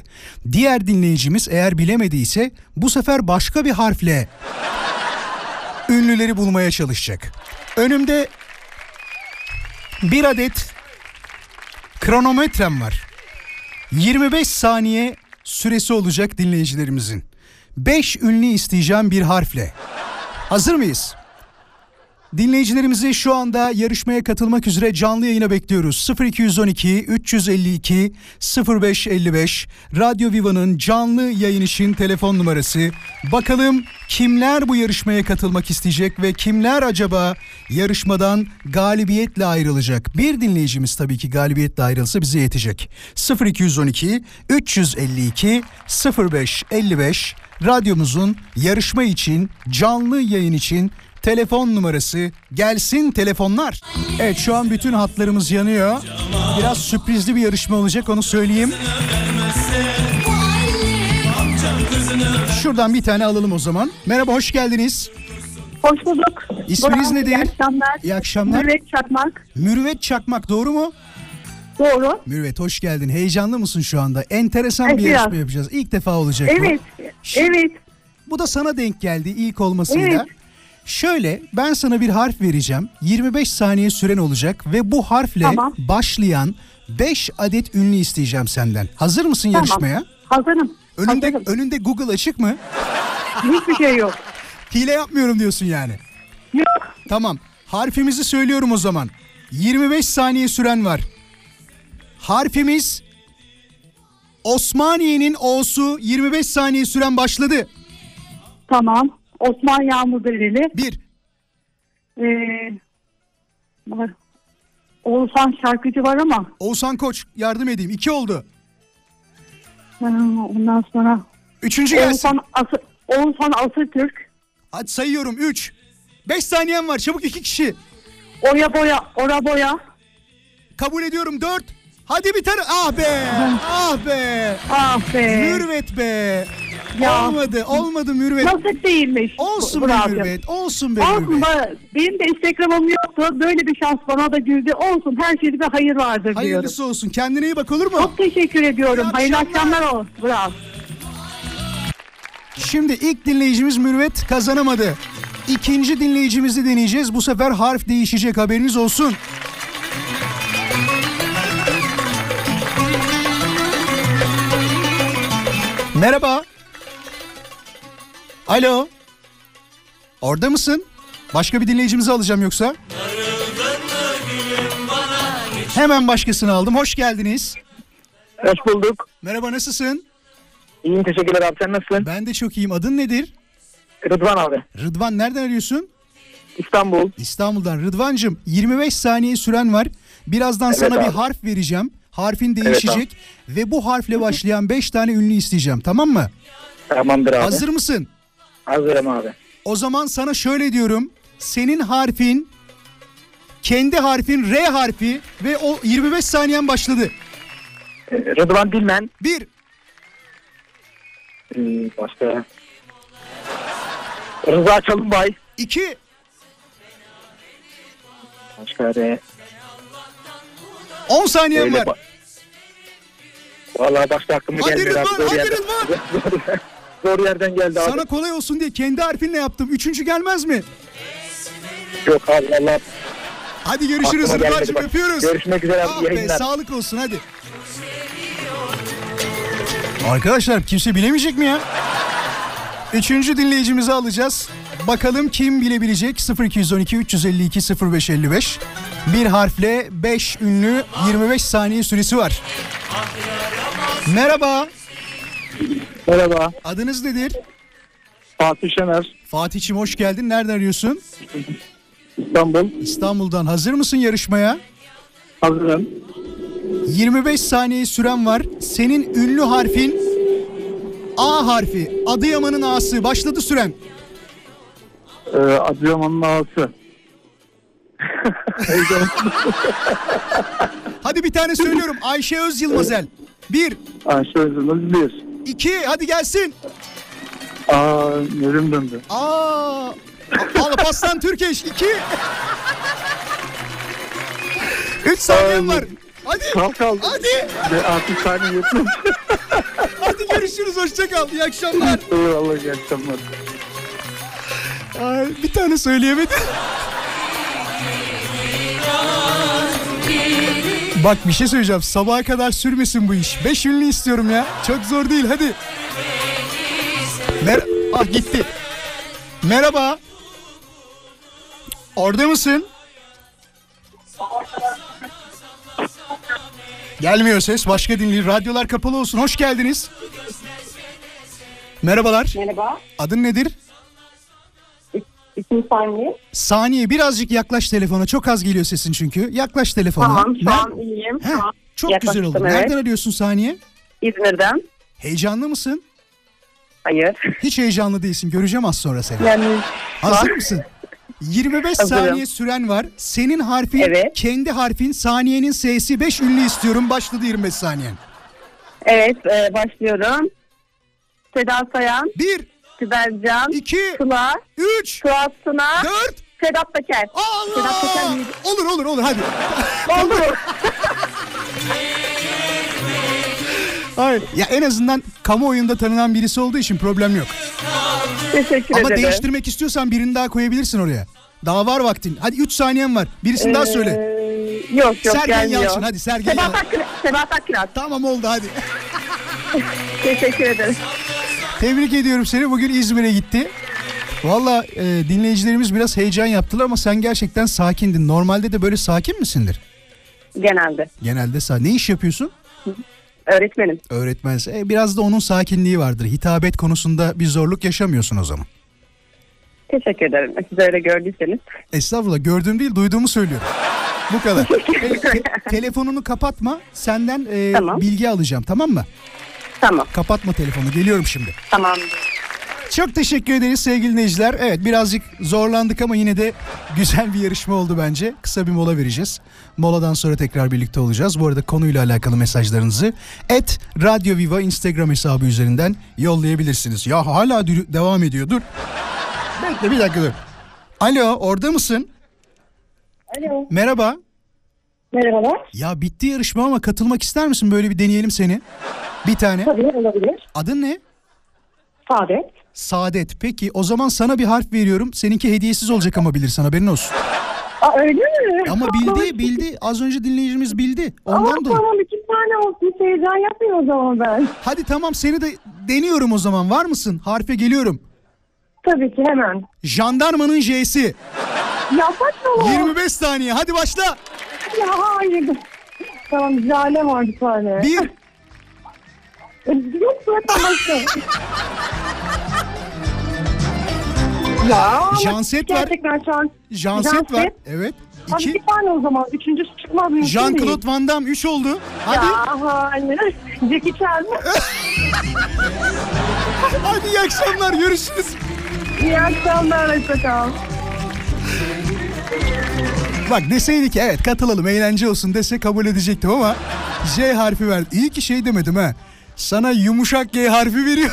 Speaker 3: Diğer dinleyicimiz eğer bilemediyse bu sefer başka bir harfle ünlüleri bulmaya çalışacak. Önümde bir adet kronometrem var. 25 saniye süresi olacak dinleyicilerimizin. 5 ünlü isteyeceğim bir harfle. Hazır mıyız? Dinleyicilerimizi şu anda yarışmaya katılmak üzere canlı yayına bekliyoruz. 0212 352 0555 Radyo Viva'nın canlı yayın için telefon numarası. Bakalım kimler bu yarışmaya katılmak isteyecek ve kimler acaba yarışmadan galibiyetle ayrılacak? Bir dinleyicimiz tabii ki galibiyetle ayrılsa bize yetecek. 0212 352 0555 radyomuzun yarışma için canlı yayın için telefon numarası gelsin telefonlar. Evet şu an bütün hatlarımız yanıyor. Biraz sürprizli bir yarışma olacak onu söyleyeyim. Şuradan bir tane alalım o zaman. Merhaba hoş geldiniz.
Speaker 8: Hoş bulduk.
Speaker 3: İsminiz
Speaker 8: Bravo,
Speaker 3: nedir?
Speaker 8: İyi akşamlar.
Speaker 3: İyi akşamlar.
Speaker 8: Mürvet Çakmak.
Speaker 3: Mürvet Çakmak doğru mu?
Speaker 8: Doğru.
Speaker 3: Mürvet hoş geldin. Heyecanlı mısın şu anda? Enteresan
Speaker 8: Evet,
Speaker 3: bir
Speaker 8: biraz.
Speaker 3: yarışma yapacağız. İlk defa olacak bu.
Speaker 8: Evet. Evet.
Speaker 3: Bu da sana denk geldi ilk olmasıyla.
Speaker 8: Evet.
Speaker 3: Şöyle ben sana bir harf vereceğim. 25 saniye süren olacak ve bu harfle
Speaker 8: Tamam.
Speaker 3: başlayan 5 adet ünlü isteyeceğim senden. Hazır mısın
Speaker 8: Tamam.
Speaker 3: yarışmaya?
Speaker 8: Hazırım.
Speaker 3: Önünde
Speaker 8: Hazırım.
Speaker 3: önünde Google açık mı?
Speaker 8: Hiçbir şey yok.
Speaker 3: Hile yapmıyorum diyorsun yani.
Speaker 8: Yok.
Speaker 3: Tamam. Harfimizi söylüyorum o zaman. 25 saniye süren var. Harfimiz Osmaniye'nin O'su 25 saniye süren başladı.
Speaker 8: Tamam. Osman Yağmur Dereli.
Speaker 3: 1
Speaker 8: Ee. Oğuzhan şarkıcı var ama
Speaker 3: Oğuzhan Koç yardım edeyim. 2 oldu.
Speaker 8: ha, ondan sonra
Speaker 3: Üçüncü gelsin.
Speaker 8: Oğuzhan, Ası, Oğuzhan Asırtürk.
Speaker 3: Hadi sayıyorum 3. 5 saniyen var. Çabuk iki kişi.
Speaker 8: Oya boya, ora boya.
Speaker 3: Kabul ediyorum 4. Hadi bir tane. Ah be. Ah be.
Speaker 8: Ah be.
Speaker 3: Mürvet be.
Speaker 8: Ya.
Speaker 3: Olmadı. Olmadı Mürvet.
Speaker 8: Nasip değilmiş.
Speaker 3: Olsun be. Mürvet. Olsun be
Speaker 8: Olsun
Speaker 3: Mürvet.
Speaker 8: ba- benim de Instagram'ım yoktu. Böyle bir şans bana da güldü. Olsun her şeyde bir hayır vardır diyorum.
Speaker 3: Hayırlısı olsun. Kendine iyi bak olur mu?
Speaker 8: Çok teşekkür ediyorum.
Speaker 3: İyi
Speaker 8: Hayırlı
Speaker 3: akşamlar.
Speaker 8: akşamlar olsun. Bravo.
Speaker 3: Şimdi ilk dinleyicimiz Mürvet kazanamadı. İkinci dinleyicimizi deneyeceğiz. Bu sefer harf değişecek haberiniz olsun. Merhaba. Alo. Orada mısın? Başka bir dinleyicimizi alacağım yoksa. Hemen başkasını aldım. Hoş geldiniz.
Speaker 9: Hoş bulduk.
Speaker 3: Merhaba nasılsın?
Speaker 9: İyiyim teşekkürler abi sen nasılsın?
Speaker 3: Ben de çok iyiyim. Adın nedir?
Speaker 9: Rıdvan abi.
Speaker 3: Rıdvan nereden arıyorsun?
Speaker 9: İstanbul.
Speaker 3: İstanbul'dan. Rıdvancığım 25 saniye süren var. Birazdan sana bir
Speaker 9: abi.
Speaker 3: harf vereceğim. Harfin değişecek ve bu harfle başlayan 5 tane ünlü isteyeceğim tamam mı?
Speaker 9: Tamamdır abi.
Speaker 3: Hazır mısın?
Speaker 9: Hazırım abi.
Speaker 3: O zaman sana şöyle diyorum. Senin harfin kendi harfin R harfi ve o 25 saniyen başladı.
Speaker 9: Ee, Rıdvan Dilmen.
Speaker 3: 1
Speaker 9: Ee, başka. Rıza Çalınbay.
Speaker 3: 2
Speaker 9: Başka ne?
Speaker 3: 10 saniyen
Speaker 9: Öyle
Speaker 3: var.
Speaker 9: ba- Vallahi başka aklıma
Speaker 3: Hadi
Speaker 9: gelmiyor abi.
Speaker 3: Rıdvan, hadi
Speaker 9: yerden,
Speaker 3: Rıdvan. [laughs]
Speaker 9: zor yerden geldi abi.
Speaker 3: Sana kolay olsun diye kendi harfinle yaptım. Üçüncü gelmez mi?
Speaker 9: Yok abi valla.
Speaker 3: Hadi görüşürüz
Speaker 9: aklıma gelmedi
Speaker 3: Rıdvan'cığım
Speaker 9: bak.
Speaker 3: öpüyoruz.
Speaker 9: Görüşmek üzere abi.
Speaker 3: Ah be,
Speaker 9: yayınlar.
Speaker 3: sağlık olsun hadi. Arkadaşlar kimse bilemeyecek mi ya? Üçüncü dinleyicimizi alacağız. Bakalım kim bilebilecek? 0212 352 0555. Bir harfle 5 ünlü 25 saniye süresi var. Merhaba.
Speaker 9: Merhaba.
Speaker 3: Adınız nedir?
Speaker 9: Fatih Şener.
Speaker 3: Fatih'im hoş geldin. Nereden arıyorsun?
Speaker 9: İstanbul.
Speaker 3: İstanbul'dan. Hazır mısın yarışmaya?
Speaker 6: Hazırım.
Speaker 3: 25 saniye süren var. Senin ünlü harfin A harfi. Adıyaman'ın A'sı. Başladı süren.
Speaker 6: Ee, Adıyaman'ın. Heyecan. [laughs] [laughs]
Speaker 3: Hadi bir tane söylüyorum. Ayşe Öz Yılmazel. Bir,
Speaker 6: Ayşe Özümüz bir.
Speaker 3: İki, hadi gelsin.
Speaker 6: Aa, yerim döndü.
Speaker 3: Aa, Alparslan Türkeş. iki. Üç saniyen var. Hadi.
Speaker 6: Kalk kaldı.
Speaker 3: Hadi.
Speaker 6: Ve artık saniye yetmez.
Speaker 3: Hadi görüşürüz. Hoşça kal. İyi akşamlar.
Speaker 6: Eyvallah iyi akşamlar.
Speaker 3: Ay, bir tane söyleyemedim. Bak bir şey söyleyeceğim. Sabaha kadar sürmesin bu iş. Beş ünlü istiyorum ya. Çok zor değil hadi. Mer ah gitti. Merhaba. Orada mısın? Gelmiyor ses. Başka dinleyin. Radyolar kapalı olsun. Hoş geldiniz. Merhabalar.
Speaker 10: Merhaba.
Speaker 3: Adın nedir?
Speaker 10: İsim saniye.
Speaker 3: Saniye birazcık yaklaş telefona. Çok az geliyor sesin çünkü. Yaklaş telefona.
Speaker 10: Tamam şu an iyiyim.
Speaker 3: Heh, çok
Speaker 10: yaklaştım,
Speaker 3: güzel oldu.
Speaker 10: evet.
Speaker 3: Nereden arıyorsun Saniye?
Speaker 10: İzmir'den.
Speaker 3: Heyecanlı mısın?
Speaker 10: Hayır.
Speaker 3: Hiç heyecanlı değilsin. Göreceğim az sonra seni.
Speaker 10: Yani
Speaker 3: Hazır mısın? 25
Speaker 10: Hazırım.
Speaker 3: saniye süren var. Senin harfin,
Speaker 10: Evet.
Speaker 3: kendi harfin, saniyenin S'si 5 ünlü istiyorum. Başladı 25 saniyen.
Speaker 10: evet e, başlıyorum. Seda Sayan,
Speaker 3: 1,
Speaker 10: Sibel Can,
Speaker 3: 2,
Speaker 10: Sıla,
Speaker 3: 3,
Speaker 10: Suat Sına,
Speaker 3: 4.
Speaker 10: Sedat Peker. Sedat Peker
Speaker 3: Allah!
Speaker 10: miydi?
Speaker 3: Olur olur olur hadi.
Speaker 10: Oldu mu? [laughs]
Speaker 3: Hayır. Ya en azından kamuoyunda tanınan birisi olduğu için problem yok.
Speaker 10: Teşekkür
Speaker 3: Ama
Speaker 10: ederim.
Speaker 3: değiştirmek istiyorsan birini daha koyabilirsin oraya. Daha var vaktin. Hadi 3 saniyen var. Birisini daha söyle.
Speaker 10: Ee, yok yok
Speaker 3: Sergen
Speaker 10: gelmiyor.
Speaker 3: Yalçın hadi Sergen
Speaker 10: Sedat
Speaker 3: Yalçın.
Speaker 10: Akkiraz. Sedat Akkiraz.
Speaker 3: Tamam oldu hadi.
Speaker 10: Teşekkür ederim.
Speaker 3: Tebrik ediyorum seni. Bugün İzmir'e gitti. Valla e, dinleyicilerimiz biraz heyecan yaptılar ama sen gerçekten sakindin. Normalde de böyle sakin misindir?
Speaker 10: Genelde.
Speaker 3: Genelde sakin. Ne iş yapıyorsun?
Speaker 10: Öğretmenim.
Speaker 3: Öğretmensin. E, biraz da onun sakinliği vardır. Hitabet konusunda bir zorluk yaşamıyorsun o zaman.
Speaker 10: Teşekkür ederim. Siz öyle gördüyseniz.
Speaker 3: Estağfurullah gördüğüm değil duyduğumu söylüyorum. Bu kadar. [laughs] E, te- telefonunu kapatma. Senden e,
Speaker 10: Tamam.
Speaker 3: bilgi alacağım tamam mı?
Speaker 10: Tamam.
Speaker 3: Kapatma telefonu. Geliyorum şimdi.
Speaker 10: Tamam.
Speaker 3: Çok teşekkür ederiz sevgili dinleyiciler. Evet birazcık zorlandık ama yine de güzel bir yarışma oldu bence. Kısa bir mola vereceğiz. Moladan sonra tekrar birlikte olacağız. Bu arada konuyla alakalı mesajlarınızı et Radyo Viva Instagram hesabı üzerinden yollayabilirsiniz. Ya hala dü- devam ediyor dur. Bekle bir dakika dur. Alo orada mısın?
Speaker 10: Alo.
Speaker 3: Merhaba.
Speaker 10: Merhabalar.
Speaker 3: Ya bitti yarışma ama katılmak ister misin? Böyle bir deneyelim seni. Bir tane.
Speaker 10: Tabii olabilir.
Speaker 3: Adın ne?
Speaker 10: Saadet.
Speaker 3: Saadet. Peki o zaman sana bir harf veriyorum. Seninki hediyesiz olacak ama bilirsin haberin olsun.
Speaker 10: Aa öyle mi?
Speaker 3: Ama bildi bildi. Az önce dinleyicimiz bildi. Ondan
Speaker 10: Ama
Speaker 3: dolayı.
Speaker 10: tamam iki tane olsun. Hiç heyecan yapmayayım o zaman ben.
Speaker 3: Hadi tamam seni de deniyorum o zaman. Var mısın? Harfe geliyorum.
Speaker 10: Tabii ki hemen.
Speaker 3: Jandarmanın J'si.
Speaker 10: Ya saçmalama.
Speaker 3: 25 saniye. Hadi başla.
Speaker 10: Ya hayır. Tamam Jale var bir tane.
Speaker 3: Bir.
Speaker 10: Yok zaten başka. ya.
Speaker 3: Janset var.
Speaker 10: Gerçekten şu an.
Speaker 3: Janset var. Evet. İki.
Speaker 10: bir tane o zaman. Üçüncüsü çıkmaz değil.
Speaker 3: Jean-Claude Van Damme 3 oldu. Hadi.
Speaker 10: Ya hayır. Jackie Chan. [laughs]
Speaker 3: Hadi iyi akşamlar. Görüşürüz.
Speaker 10: İyi akşamlar. Hoşçakal.
Speaker 3: Bak deseydi ki evet katılalım eğlence olsun dese kabul edecektim ama J harfi verdi. İyi ki şey demedim ha. Sana yumuşak G harfi veriyor.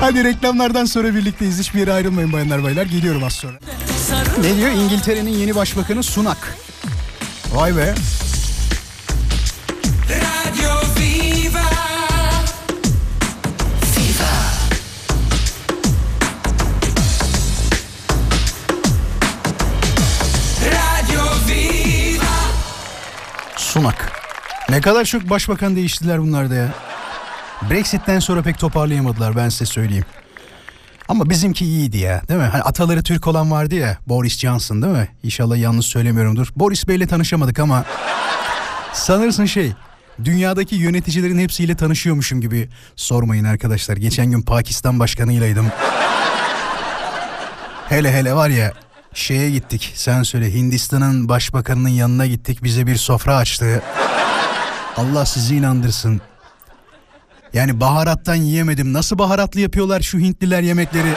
Speaker 3: Hadi reklamlardan sonra birlikteyiz. Hiçbir yere ayrılmayın bayanlar baylar. Geliyorum az sonra. Ne diyor? İngiltere'nin yeni başbakanı Sunak. Vay be.
Speaker 1: Radio Viva Radio Viva
Speaker 3: Sunak. Ne kadar çok başbakan değiştiler bunlar da ya. Brexit'ten sonra pek toparlayamadılar ben size söyleyeyim. Ama bizimki iyiydi ya değil mi? Hani ataları Türk olan vardı ya Boris Johnson değil mi? İnşallah yanlış söylemiyorumdur. Boris Bey'le tanışamadık ama sanırsın şey dünyadaki yöneticilerin hepsiyle tanışıyormuşum gibi sormayın arkadaşlar. Geçen gün Pakistan başkanıylaydım. Hele hele var ya Şeye gittik sen söyle Hindistan'ın başbakanının yanına gittik bize bir sofra açtı. Allah sizi inandırsın. Yani baharattan yiyemedim. Nasıl baharatlı yapıyorlar şu Hintliler yemekleri?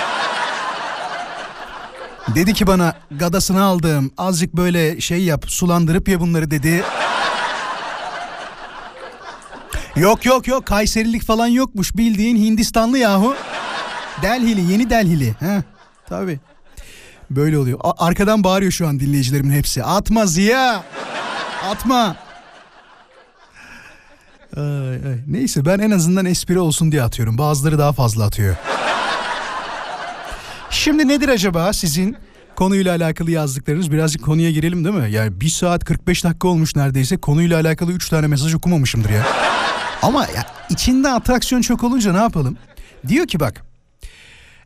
Speaker 3: Dedi ki bana gadasını aldım. Azıcık böyle şey yap sulandırıp ye bunları dedi. Yok yok yok Kayserilik falan yokmuş bildiğin Hindistanlı yahu. Delhili yeni Delhili. Heh, tabii. Böyle oluyor. A- arkadan bağırıyor şu an dinleyicilerimin hepsi. Atma Ziya. Atma. Ay, ay. Neyse ben en azından espri olsun diye atıyorum. Bazıları daha fazla atıyor. Şimdi nedir acaba sizin konuyla alakalı yazdıklarınız? Birazcık konuya girelim değil mi? Yani 1 saat 45 dakika olmuş neredeyse. Konuyla alakalı 3 tane mesaj okumamışımdır ya. Ama ya, içinde atraksiyon çok olunca ne yapalım? Diyor ki bak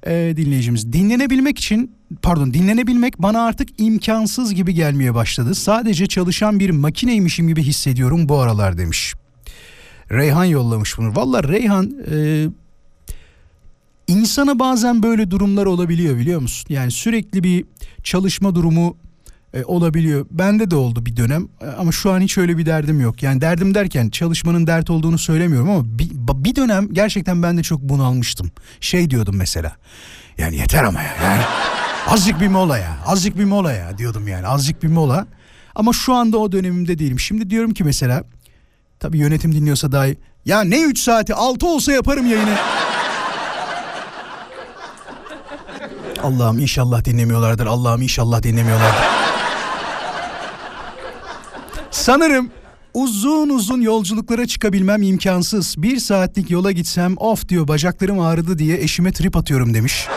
Speaker 3: e, dinleyicimiz dinlenebilmek için pardon dinlenebilmek bana artık imkansız gibi gelmeye başladı. Sadece çalışan bir makineymişim gibi hissediyorum bu aralar demiş. Reyhan yollamış bunu. Valla Reyhan e, insana bazen böyle durumlar olabiliyor biliyor musun? Yani sürekli bir çalışma durumu e, olabiliyor. Bende de oldu bir dönem E, ama şu an hiç öyle bir derdim yok. Yani derdim derken çalışmanın dert olduğunu söylemiyorum ama bir, bir dönem gerçekten ben de çok bunalmıştım. Şey diyordum mesela. Yani yeter ama ya. Yani azıcık bir mola ya. Azıcık bir mola ya diyordum yani. Azıcık bir mola. Ama şu anda o dönemimde değilim. Şimdi diyorum ki mesela tabii yönetim dinliyorsa dahi ya ne 3 saati 6 olsa yaparım yayını. Allah'ım inşallah dinlemiyorlardır. Allah'ım inşallah dinlemiyorlardır. Sanırım uzun uzun yolculuklara çıkabilmem imkansız. Bir saatlik yola gitsem of diyor bacaklarım ağrıdı diye eşime trip atıyorum demiş.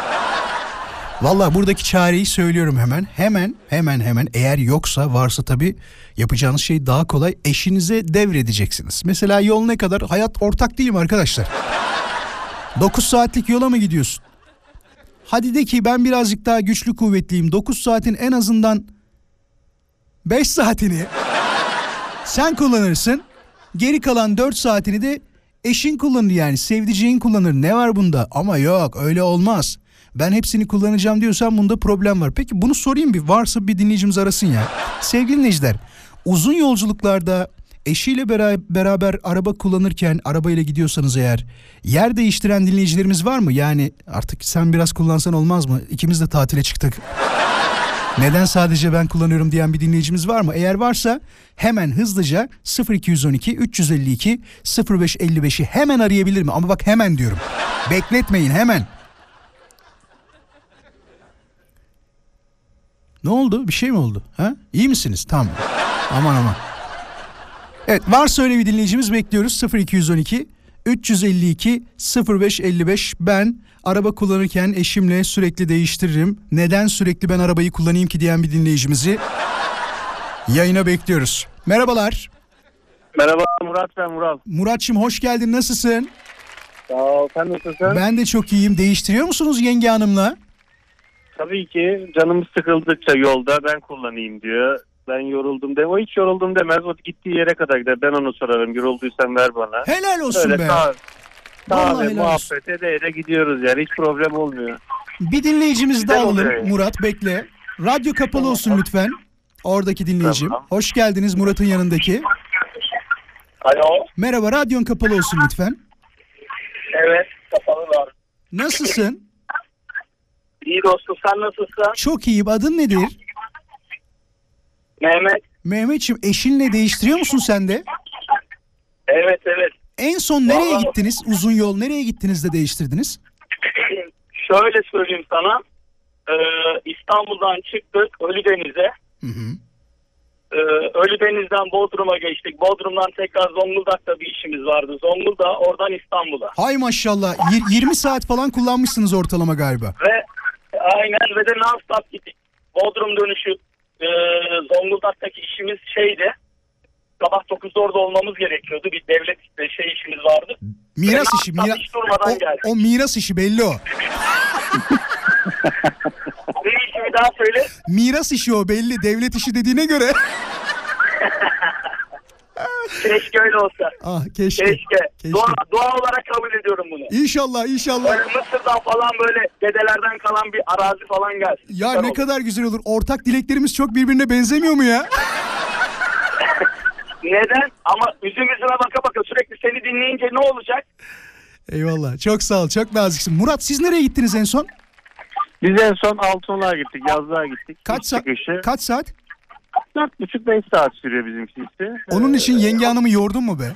Speaker 3: Valla buradaki çareyi söylüyorum hemen. Hemen hemen hemen eğer yoksa varsa tabii yapacağınız şey daha kolay. Eşinize devredeceksiniz. Mesela yol ne kadar? Hayat ortak değil mi arkadaşlar? 9 saatlik yola mı gidiyorsun? Hadi de ki ben birazcık daha güçlü kuvvetliyim. 9 saatin en azından 5 saatini sen kullanırsın. Geri kalan 4 saatini de eşin kullanır yani sevdiceğin kullanır. Ne var bunda? Ama yok öyle olmaz. Ben hepsini kullanacağım diyorsan bunda problem var. Peki bunu sorayım bir varsa bir dinleyicimiz arasın ya. Sevgili dinleyiciler uzun yolculuklarda eşiyle bera- beraber araba kullanırken arabayla gidiyorsanız eğer yer değiştiren dinleyicilerimiz var mı? Yani artık sen biraz kullansan olmaz mı? İkimiz de tatile çıktık. Neden sadece ben kullanıyorum diyen bir dinleyicimiz var mı? Eğer varsa hemen hızlıca 0212 352 0555'i hemen arayabilir mi? Ama bak hemen diyorum. Bekletmeyin hemen. Ne oldu? Bir şey mi oldu? Ha? İyi misiniz? Tamam. Aman aman. Evet varsa öyle bir dinleyicimiz bekliyoruz 0212 352 0555 ben araba kullanırken eşimle sürekli değiştiririm. Neden sürekli ben arabayı kullanayım ki diyen bir dinleyicimizi yayına bekliyoruz. Merhabalar.
Speaker 11: Merhaba Murat ben Murat.
Speaker 3: Muratçım hoş geldin nasılsın?
Speaker 11: Sağ ol sen nasılsın?
Speaker 3: Ben de çok iyiyim. Değiştiriyor musunuz yenge hanımla?
Speaker 11: Tabii ki canımız sıkıldıkça yolda ben kullanayım diyor. Ben yoruldum de. O hiç yoruldum demez. O gittiği yere kadar gider. Ben onu sorarım. Yorulduysan ver bana.
Speaker 3: Helal olsun
Speaker 11: Öyle
Speaker 3: be.
Speaker 11: sağ,
Speaker 3: Vallahi
Speaker 11: sağ ve
Speaker 3: helal olsun.
Speaker 11: muhabbet ede ede gidiyoruz yani. Hiç problem olmuyor.
Speaker 3: Bir dinleyicimiz daha
Speaker 11: Güzel
Speaker 3: alalım. Murat bekle. Radyo kapalı olsun lütfen. Oradaki dinleyicim.
Speaker 11: Tamam.
Speaker 3: Hoş geldiniz Murat'ın yanındaki.
Speaker 11: Alo.
Speaker 3: Merhaba radyon kapalı olsun lütfen.
Speaker 11: Evet. Kapalı var.
Speaker 3: Nasılsın?
Speaker 11: İyi dostum sen nasılsın?
Speaker 3: Çok iyiyim. Adın nedir?
Speaker 11: Mehmet.
Speaker 3: Mehmetçim eşinle değiştiriyor musun sen de?
Speaker 11: Evet evet.
Speaker 3: En son nereye
Speaker 11: Vallahi-
Speaker 3: gittiniz? Uzun yol nereye gittiniz de değiştirdiniz? [clears throat]
Speaker 11: Şöyle söyleyeyim sana. Ee, İstanbul'dan çıktık Ölüdeniz'e.
Speaker 3: Hı hı.
Speaker 11: Ee, Ölüdeniz'den Bodrum'a geçtik. Bodrum'dan tekrar Zonguldak'ta bir işimiz vardı. Zonguldak oradan İstanbul'a.
Speaker 3: Hay maşallah. Yir- 20 saat falan kullanmışsınız ortalama galiba.
Speaker 11: Ve aynen ve de non-stop gittik. Bodrum dönüşü e, Zonguldak'taki işimiz şeydi. Sabah 9'da orada olmamız gerekiyordu. Bir devlet e, şey işimiz vardı.
Speaker 3: Miras
Speaker 11: Ve
Speaker 3: işi. Mira-
Speaker 11: hiç durmadan
Speaker 3: o,
Speaker 11: geldik.
Speaker 3: o miras işi belli o. [laughs]
Speaker 11: Bir işimi daha söyle.
Speaker 3: Miras işi o belli. Devlet işi dediğine göre. [laughs]
Speaker 11: Keşke öyle olsa.
Speaker 3: Ah keşke.
Speaker 11: Keşke.
Speaker 3: Keşke.
Speaker 11: Dua, dua olarak kabul ediyorum bunu.
Speaker 3: İnşallah inşallah.
Speaker 11: Böyle Mısır'dan falan böyle dedelerden kalan bir arazi falan gelsin.
Speaker 3: Ya
Speaker 11: Süper
Speaker 3: ne
Speaker 11: olur.
Speaker 3: kadar güzel olur. Ortak dileklerimiz çok birbirine benzemiyor mu ya? [laughs]
Speaker 11: Neden? Ama üzüm yüzüne baka baka sürekli seni dinleyince ne olacak?
Speaker 3: Eyvallah. Çok sağ ol. Çok naziksin. Murat siz nereye gittiniz en son?
Speaker 12: Biz en son Altınoluk'a gittik, yazlığa gittik.
Speaker 3: Kaç saat? Kaç saat?
Speaker 12: Dört buçuk beş saat sürüyor bizimkisi.
Speaker 3: Onun için yenge hanımı yordun mu be? [laughs]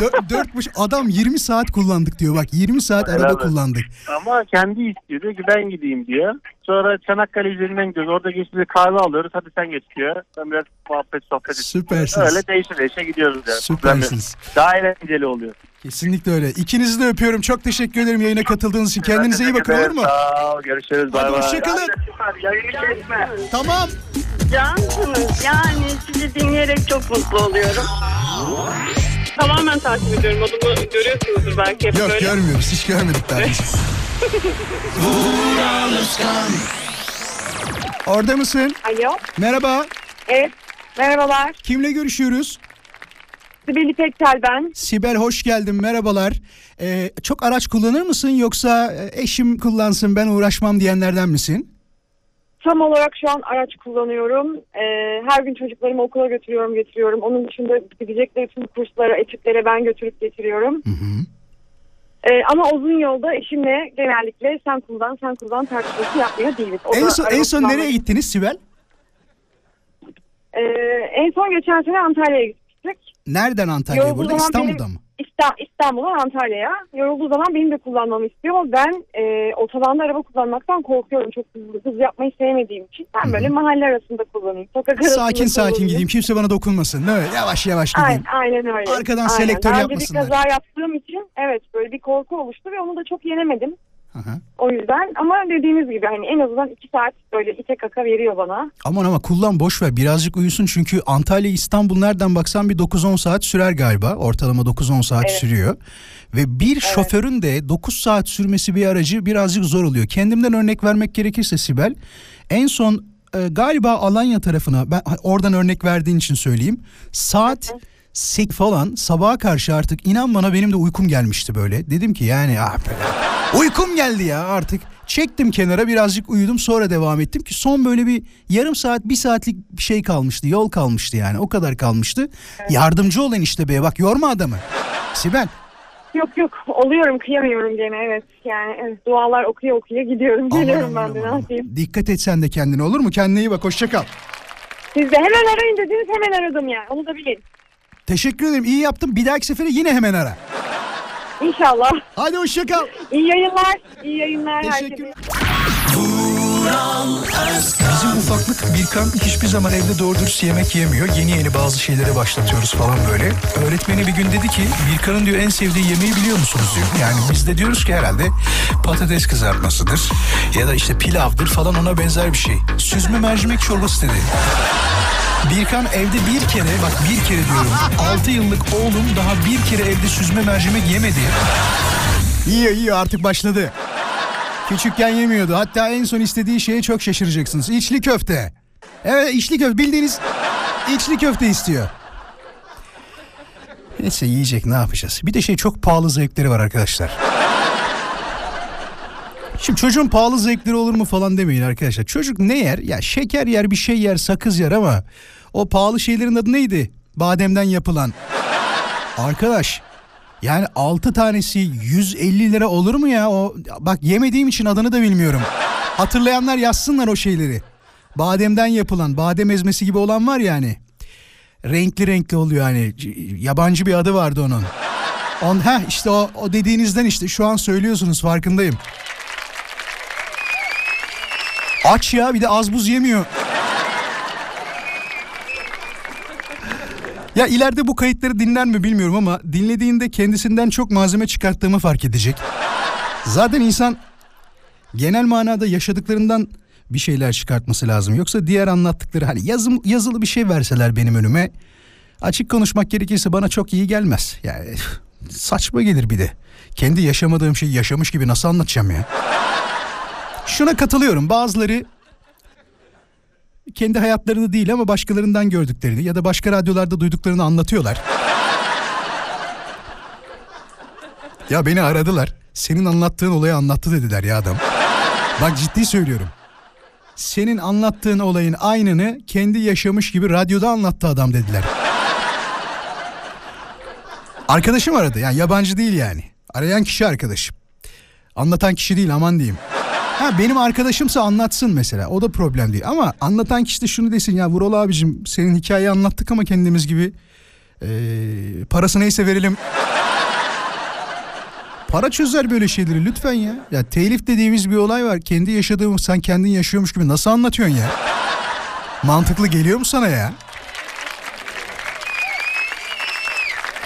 Speaker 3: Dö- dört buçuk adam 20 saat kullandık diyor bak 20 saat araba
Speaker 12: olsun.
Speaker 3: kullandık.
Speaker 12: Ama kendi istiyor diyor ki ben gideyim diyor. Sonra Çanakkale üzerinden gidiyoruz. Orada geçti kahve alıyoruz. Hadi sen geç diyor. Ben biraz muhabbet sohbet ediyorum.
Speaker 3: Süpersiniz.
Speaker 12: Öyle değişe değişe gidiyoruz yani.
Speaker 3: Süpersiniz.
Speaker 12: Daha eğlenceli oluyor.
Speaker 3: Kesinlikle öyle. İkinizi de öpüyorum. Çok teşekkür ederim yayına katıldığınız için. Kendinize iyi bakın olur mu?
Speaker 12: Sağ ol. Görüşürüz. Bay
Speaker 3: Hadi
Speaker 12: bay.
Speaker 3: hoşçakalın.
Speaker 11: Yayını kesme.
Speaker 3: Tamam.
Speaker 13: Cansınız. Yani sizi dinleyerek çok mutlu oluyorum. Tamamen takip ediyorum. Adımı görüyorsunuzdur belki hep
Speaker 3: Yok
Speaker 13: böyle.
Speaker 3: görmüyoruz. Hiç görmedik daha. biz. [laughs] Orada mısın?
Speaker 10: Alo.
Speaker 3: Merhaba.
Speaker 10: Evet. Merhabalar.
Speaker 3: Kimle görüşüyoruz?
Speaker 10: Sibel İpekçel ben.
Speaker 3: Sibel hoş geldin. Merhabalar. Ee, çok araç kullanır mısın yoksa e, eşim kullansın ben uğraşmam diyenlerden misin?
Speaker 10: Tam olarak şu an araç kullanıyorum. Ee, her gün çocuklarımı okula götürüyorum, getiriyorum. Onun dışında gidecekleri tüm kurslara, etütlere ben götürüp getiriyorum. Ee, ama uzun yolda eşimle genellikle sen kullan, sen kullan tartışması yapmıyor değiliz. O
Speaker 3: En son, en son nereye gittiniz Sibel?
Speaker 10: Ee, en son geçen sene Antalya'ya gittik.
Speaker 3: Nereden Antalya'ya? Burada İstanbul'da
Speaker 10: benim-
Speaker 3: mı?
Speaker 10: İsta- İstanbul'dan Antalya'ya. Yorulduğu zaman benim de kullanmamı istiyor ben e, otobanda araba kullanmaktan korkuyorum. Çok hızlı hız yapmayı sevmediğim için. Ben böyle mahalle arasında kullanayım. Sokak arasında
Speaker 3: Sakin sakin
Speaker 10: kullanayım.
Speaker 3: gideyim. Kimse bana dokunmasın. Evet, yavaş yavaş
Speaker 10: Aynen,
Speaker 3: gideyim.
Speaker 10: aynen öyle.
Speaker 3: Arkadan
Speaker 10: Aynen. Evet.
Speaker 3: Aha.
Speaker 10: O yüzden ama dediğiniz gibi hani en azından iki saat böyle ite kaka veriyor bana.
Speaker 3: Aman ama kullan boş ver birazcık uyusun çünkü Antalya İstanbul nereden baksan bir 9-10 saat sürer galiba. Ortalama 9-10 saat
Speaker 10: Evet.
Speaker 3: sürüyor. Ve bir şoförün de 9 saat sürmesi bir aracı birazcık zor oluyor. Kendimden örnek vermek gerekirse Sibel en son e, galiba Alanya tarafına ben oradan örnek verdiğin için söyleyeyim. Saat 8 falan sabaha karşı artık inan bana benim de uykum gelmişti böyle. Dedim ki yani ah be, uykum geldi ya artık. Çektim kenara birazcık uyudum sonra devam ettim ki son böyle bir yarım saat bir saatlik bir şey kalmıştı yol kalmıştı yani o kadar kalmıştı. Yardımcı ol enişte beye bak yorma adamı. Sibel
Speaker 10: Yok yok oluyorum kıyamıyorum gene evet. Yani evet, dualar okuya okuya gidiyorum
Speaker 3: Aman
Speaker 10: geliyorum
Speaker 3: aman
Speaker 10: ben de ne yapayım.
Speaker 3: dikkat et sen de kendine olur mu? Kendine iyi bak hoşça kal.
Speaker 10: Siz de hemen arayın dediniz hemen aradım yani onu da bilin.
Speaker 3: Teşekkür ederim iyi yaptın bir dahaki sefere yine hemen ara.
Speaker 10: İnşallah.
Speaker 3: Hadi hoşça kal.
Speaker 10: İyi yayınlar. İyi yayınlar
Speaker 3: Teşekkürler. Bizim ufaklık Birkan hiçbir zaman evde doğru dürüst yemek yemiyor. Yeni yeni bazı şeylere başlatıyoruz falan böyle. Öğretmeni bir gün dedi ki Birkan'ın diyor en sevdiği yemeği biliyor musunuz diyor. Yani biz de diyoruz ki herhalde patates kızartmasıdır ya da işte pilavdır falan ona benzer bir şey. Süzme mercimek çorbası dedi. Birkan evde bir kere bak bir kere diyorum 6 yıllık oğlum daha bir kere evde süzme mercimek yemedi. Yiyor yiyor artık başladı. Küçükken yemiyordu. Hatta en son istediği şeye çok şaşıracaksınız. İçli köfte. Evet içli köfte bildiğiniz içli köfte istiyor. Neyse yiyecek ne yapacağız? Bir de şey çok pahalı zevkleri var arkadaşlar. Şimdi çocuğun pahalı zevkleri olur mu falan demeyin arkadaşlar. Çocuk ne yer? Ya şeker yer, bir şey yer, sakız yer ama o pahalı şeylerin adı neydi? Bademden yapılan. Arkadaş yani 6 tanesi 150 lira olur mu ya? O bak yemediğim için adını da bilmiyorum. Hatırlayanlar yazsınlar o şeyleri. Bademden yapılan, badem ezmesi gibi olan var yani. Renkli renkli oluyor hani. Yabancı bir adı vardı onun. On ha işte o, o dediğinizden işte şu an söylüyorsunuz farkındayım. Aç ya bir de az buz yemiyor. Ya ileride bu kayıtları dinler mi bilmiyorum ama dinlediğinde kendisinden çok malzeme çıkarttığımı fark edecek. Zaten insan genel manada yaşadıklarından bir şeyler çıkartması lazım. Yoksa diğer anlattıkları hani yazım, yazılı bir şey verseler benim önüme açık konuşmak gerekirse bana çok iyi gelmez. Yani saçma gelir bir de. Kendi yaşamadığım şeyi yaşamış gibi nasıl anlatacağım ya? Şuna katılıyorum bazıları kendi hayatlarını değil ama başkalarından gördüklerini ya da başka radyolarda duyduklarını anlatıyorlar. ya beni aradılar. Senin anlattığın olayı anlattı dediler ya adam. Bak ciddi söylüyorum. Senin anlattığın olayın aynını kendi yaşamış gibi radyoda anlattı adam dediler. Arkadaşım aradı yani yabancı değil yani. Arayan kişi arkadaşım. Anlatan kişi değil aman diyeyim. Ha benim arkadaşımsa anlatsın mesela o da problem değil. Ama anlatan kişi de şunu desin ya Vural abicim senin hikayeyi anlattık ama kendimiz gibi ee, parası neyse verelim. Para çözer böyle şeyleri lütfen ya. Ya telif dediğimiz bir olay var. Kendi yaşadığımız sen kendin yaşıyormuş gibi nasıl anlatıyorsun ya? Mantıklı geliyor mu sana ya?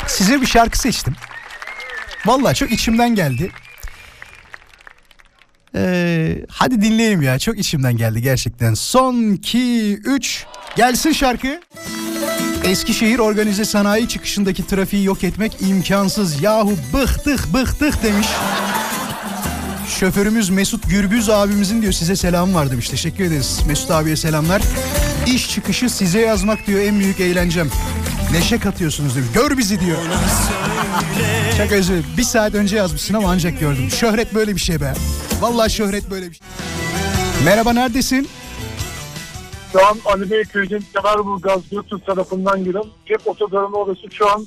Speaker 3: Size bir şarkı seçtim. Vallahi çok içimden geldi. Ee, hadi dinleyelim ya. Çok içimden geldi gerçekten. Son 2 3 gelsin şarkı. Eskişehir organize sanayi çıkışındaki trafiği yok etmek imkansız. Yahu bıktık bıktık demiş. Şoförümüz Mesut Gürbüz abimizin diyor size selam var demiş. Teşekkür ederiz. Mesut abiye selamlar. İş çıkışı size yazmak diyor en büyük eğlencem. Neşe katıyorsunuz diyor. Gör bizi diyor. Çok özür dilerim. Bir saat önce yazmışsın ama ancak gördüm. Şöhret böyle bir şey be. Vallahi şöhret böyle bir şey. Merhaba neredesin?
Speaker 7: Şu an Ali Bey köyünün Kemerburgaz Göktürk tarafından gelen cep otogarının orası şu an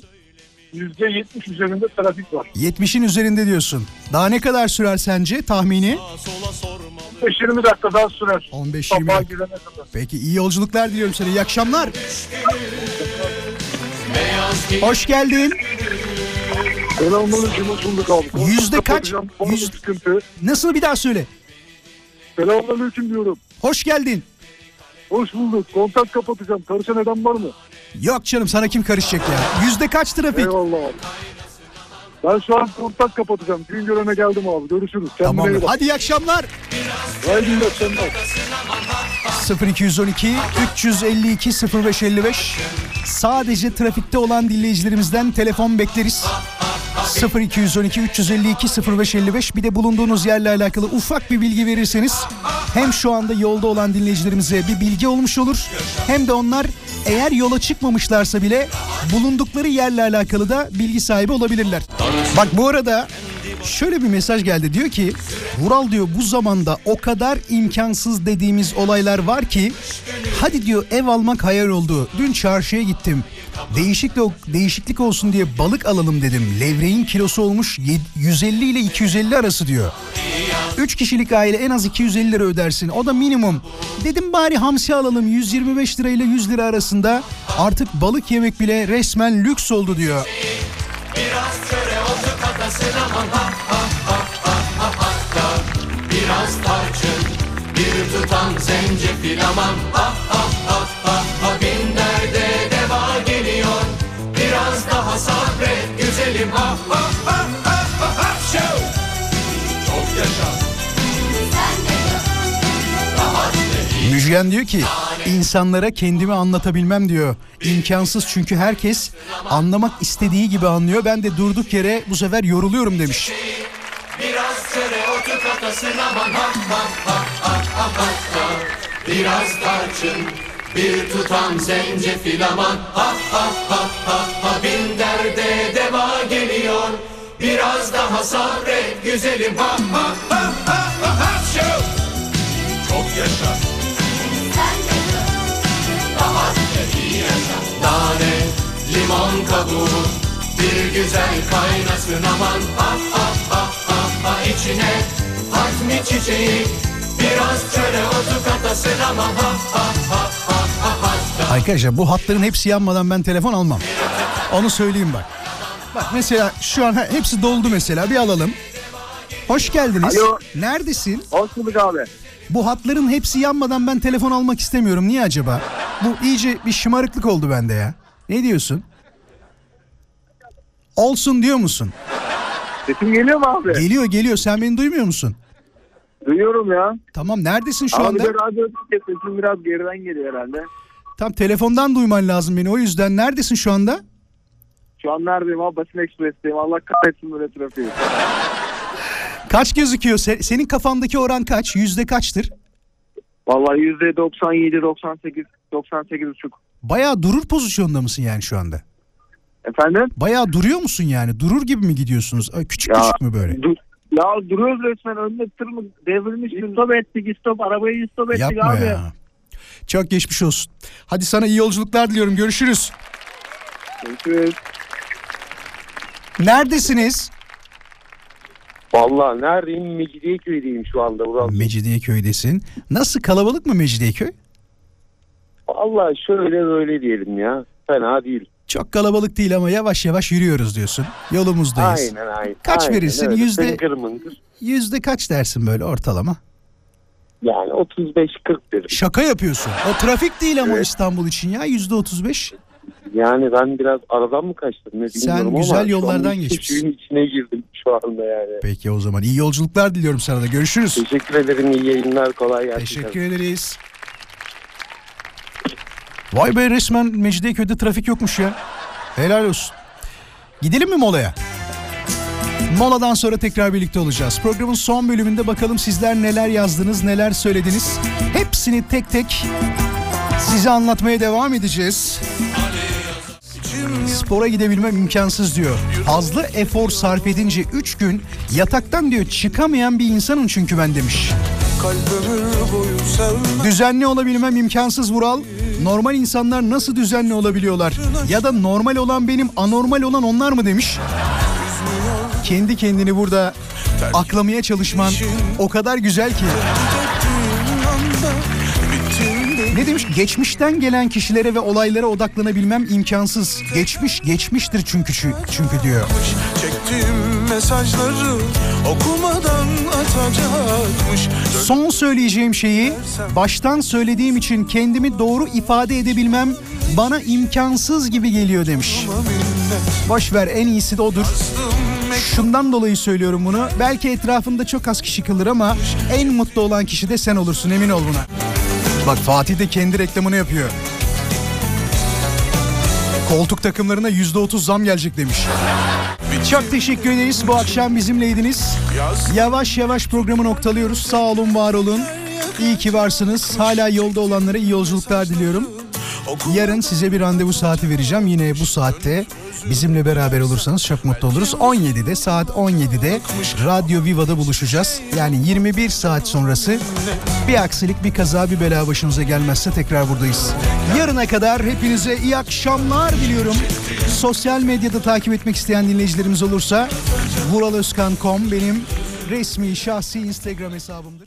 Speaker 7: %70 üzerinde trafik var.
Speaker 3: 70'in üzerinde diyorsun. Daha ne kadar sürer sence tahmini?
Speaker 7: 15-20 dakika daha sürer.
Speaker 3: 15-20
Speaker 7: Sabaha
Speaker 3: dakika. Peki iyi yolculuklar diliyorum sana. İyi akşamlar. Hoş geldin.
Speaker 7: Selamünaleyküm hoş bulduk abi.
Speaker 3: Yüzde kaç?
Speaker 7: Kapatacağım, orada
Speaker 3: Yüz-
Speaker 7: sıkıntı.
Speaker 3: Nasıl bir daha söyle.
Speaker 7: Selamünaleyküm diyorum.
Speaker 3: Hoş geldin.
Speaker 7: Hoş bulduk. Kontak kapatacağım. Karışan eden var mı?
Speaker 3: Yok canım sana kim karışacak ya? Yüzde kaç trafik?
Speaker 7: Eyvallah abi. Ben şu an kontak kapatacağım. Gün görene geldim abi. Görüşürüz. Kendine
Speaker 3: Tamam.
Speaker 7: iyi bak.
Speaker 3: Hadi iyi akşamlar.
Speaker 7: Haydi iyi akşamlar.
Speaker 3: 0212 352 0555 Sadece trafikte olan dinleyicilerimizden telefon bekleriz. 0212 352 0555 bir de bulunduğunuz yerle alakalı ufak bir bilgi verirseniz hem şu anda yolda olan dinleyicilerimize bir bilgi olmuş olur hem de onlar eğer yola çıkmamışlarsa bile bulundukları yerle alakalı da bilgi sahibi olabilirler. Bak bu arada şöyle bir mesaj geldi diyor ki Vural diyor bu zamanda o kadar imkansız dediğimiz olaylar var ki hadi diyor ev almak hayal oldu. Dün çarşıya gittim. Değişiklik, değişiklik olsun diye balık alalım dedim. Levreğin kilosu olmuş yed- 150 ile 250 arası diyor. 3 kişilik aile en az 250 lira ödersin. O da minimum. Dedim bari hamsi alalım 125 lira ile 100 lira arasında. Artık balık yemek bile resmen lüks oldu diyor.
Speaker 1: Biraz köre otu katasın aman Biraz tarçın bir tutam zencefil aman ha ha ha ha ha Bin derde deva geliyor Biraz daha sabret güzelim ha ha ha ha ha Şov! Çok yaşa
Speaker 3: Müjgan diyor ki insanlara kendimi anlatabilmem diyor. İmkansız çünkü herkes anlamak istediği gibi anlıyor. Ben de durduk yere bu sefer yoruluyorum demiş.
Speaker 1: Biraz katasın aman ha ha ha ha ha ha ha Biraz tarçın bir tutam zencefil aman. Ha ha ha ha ha Bin derde deva geliyor. Biraz daha sabret güzelim. Ha ha ha ha ha ha Şov! Çok yaşa. Rahat ve iyi yaşa. Nane, limon kabuğu Bir güzel kaynasın aman. Ha ha ha ha ha içine Hatmi çiçeği Biraz çöre otu katasın aman ha ha ha ha ha ha
Speaker 3: Arkadaşlar bu hatların hepsi yanmadan ben telefon almam. Onu söyleyeyim bak. Bak mesela şu an hepsi doldu mesela bir alalım. Hoş geldiniz.
Speaker 7: Alo.
Speaker 3: Neredesin?
Speaker 7: Hoş bulduk abi.
Speaker 3: Bu hatların hepsi yanmadan ben telefon almak istemiyorum. Niye acaba? Bu iyice bir şımarıklık oldu bende ya. Ne diyorsun? Olsun diyor musun?
Speaker 7: Sesim geliyor mu abi?
Speaker 3: Geliyor geliyor. Sen beni duymuyor musun?
Speaker 7: Duyuyorum ya.
Speaker 3: Tamam neredesin şu
Speaker 7: Abi
Speaker 3: anda?
Speaker 7: de radyo sesim biraz geriden geliyor herhalde.
Speaker 3: Tam telefondan duyman lazım beni. O yüzden neredesin şu anda?
Speaker 7: Şu an neredeyim abi? Basın Ekspres'teyim. Allah kahretsin böyle trafiği. [laughs]
Speaker 3: Kaç gözüküyor? Se- senin kafandaki oran kaç? Yüzde kaçtır?
Speaker 6: Vallahi yüzde 97, 98, 98 buçuk.
Speaker 3: Bayağı durur pozisyonda mısın yani şu anda?
Speaker 6: Efendim?
Speaker 3: Bayağı duruyor musun yani? Durur gibi mi gidiyorsunuz? Küçük
Speaker 6: Ya,
Speaker 3: küçük mü böyle?
Speaker 6: Du- ya duruyoruz resmen önüne tır mı devrilmiş. Stop ettik stop arabayı stop ettik
Speaker 3: Yapma
Speaker 6: abi.
Speaker 3: ya. Çok geçmiş olsun. Hadi sana iyi yolculuklar diliyorum. Görüşürüz.
Speaker 6: Görüşürüz.
Speaker 3: Neredesiniz?
Speaker 14: Vallahi neredeyim? Mecidiyeköy'deyim şu anda Vural.
Speaker 3: Mecidiyeköy'desin. Nasıl kalabalık mı Mecidiyeköy?
Speaker 14: Vallahi şöyle böyle diyelim ya. Fena değil.
Speaker 3: Çok kalabalık değil ama yavaş yavaş yürüyoruz diyorsun. Yolumuzdayız.
Speaker 14: Aynen aynen.
Speaker 3: Kaç
Speaker 14: Aynen
Speaker 3: verirsin?
Speaker 14: öyle.
Speaker 3: Yüzde-
Speaker 14: Tıngır mıngır.
Speaker 3: Yüzde kaç dersin böyle ortalama?
Speaker 14: Yani 35-40 derim.
Speaker 3: Şaka yapıyorsun. O trafik değil ama
Speaker 14: Evet.
Speaker 3: İstanbul için ya yüzde otuz beş.
Speaker 14: Yani ben biraz aradan mı kaçtım ne
Speaker 3: Sen
Speaker 14: bilmiyorum ama
Speaker 3: güzel
Speaker 14: an
Speaker 3: yollardan geçmişsin.
Speaker 14: Suyun içine girdim şu anda yani.
Speaker 3: Peki o zaman iyi yolculuklar diliyorum sana da. Görüşürüz.
Speaker 14: Teşekkür ederim iyi yayınlar kolay gelsin.
Speaker 3: Teşekkür ederiz. Vay be resmen Mecidiyeköy'de trafik yokmuş ya. Helal olsun. Gidelim mi molaya? Moladan sonra tekrar birlikte olacağız. Programın son bölümünde bakalım sizler neler yazdınız, neler söylediniz. Hepsini tek tek size anlatmaya devam edeceğiz. Spora gidebilmem imkansız diyor. Fazla efor sarf edince 3 gün yataktan diyor çıkamayan bir insanım çünkü ben demiş. Düzenli olabilmem imkansız Vural. Normal insanlar nasıl düzenli olabiliyorlar? Ya da normal olan benim, anormal olan onlar mı demiş? Kendi kendini burada aklamaya çalışman o kadar güzel ki. Ne demiş? Geçmişten gelen kişilere ve olaylara odaklanabilmem imkansız. Geçmiş geçmiştir çünkü çünkü diyor.
Speaker 15: Çektiğim mesajları okumadan atacakmış.
Speaker 3: Son söyleyeceğim şeyi baştan söylediğim için kendimi doğru ifade edebilmem bana imkansız gibi geliyor demiş. Boş ver en iyisi de odur. Şundan dolayı söylüyorum bunu. Belki etrafında çok az kişi kalır ama en mutlu olan kişi de sen olursun emin ol buna. Bak Fatih de kendi reklamını yapıyor. Koltuk takımlarına yüzde otuz zam gelecek demiş. Çok teşekkür ederiz. Bu akşam bizimleydiniz. Yavaş yavaş programı noktalıyoruz. Sağ olun, var olun. İyi ki varsınız. Hala yolda olanlara iyi yolculuklar diliyorum. Yarın size bir randevu saati vereceğim. Yine bu saatte bizimle beraber olursanız çok mutlu oluruz. 17'de saat 17'de Radyo Viva'da buluşacağız. Yani 21 saat sonrası bir aksilik, bir kaza, bir bela başınıza gelmezse tekrar buradayız. Yarına kadar hepinize iyi akşamlar diliyorum. Sosyal medyada takip etmek isteyen dinleyicilerimiz olursa vuraloskan.com benim resmi şahsi Instagram hesabımdır.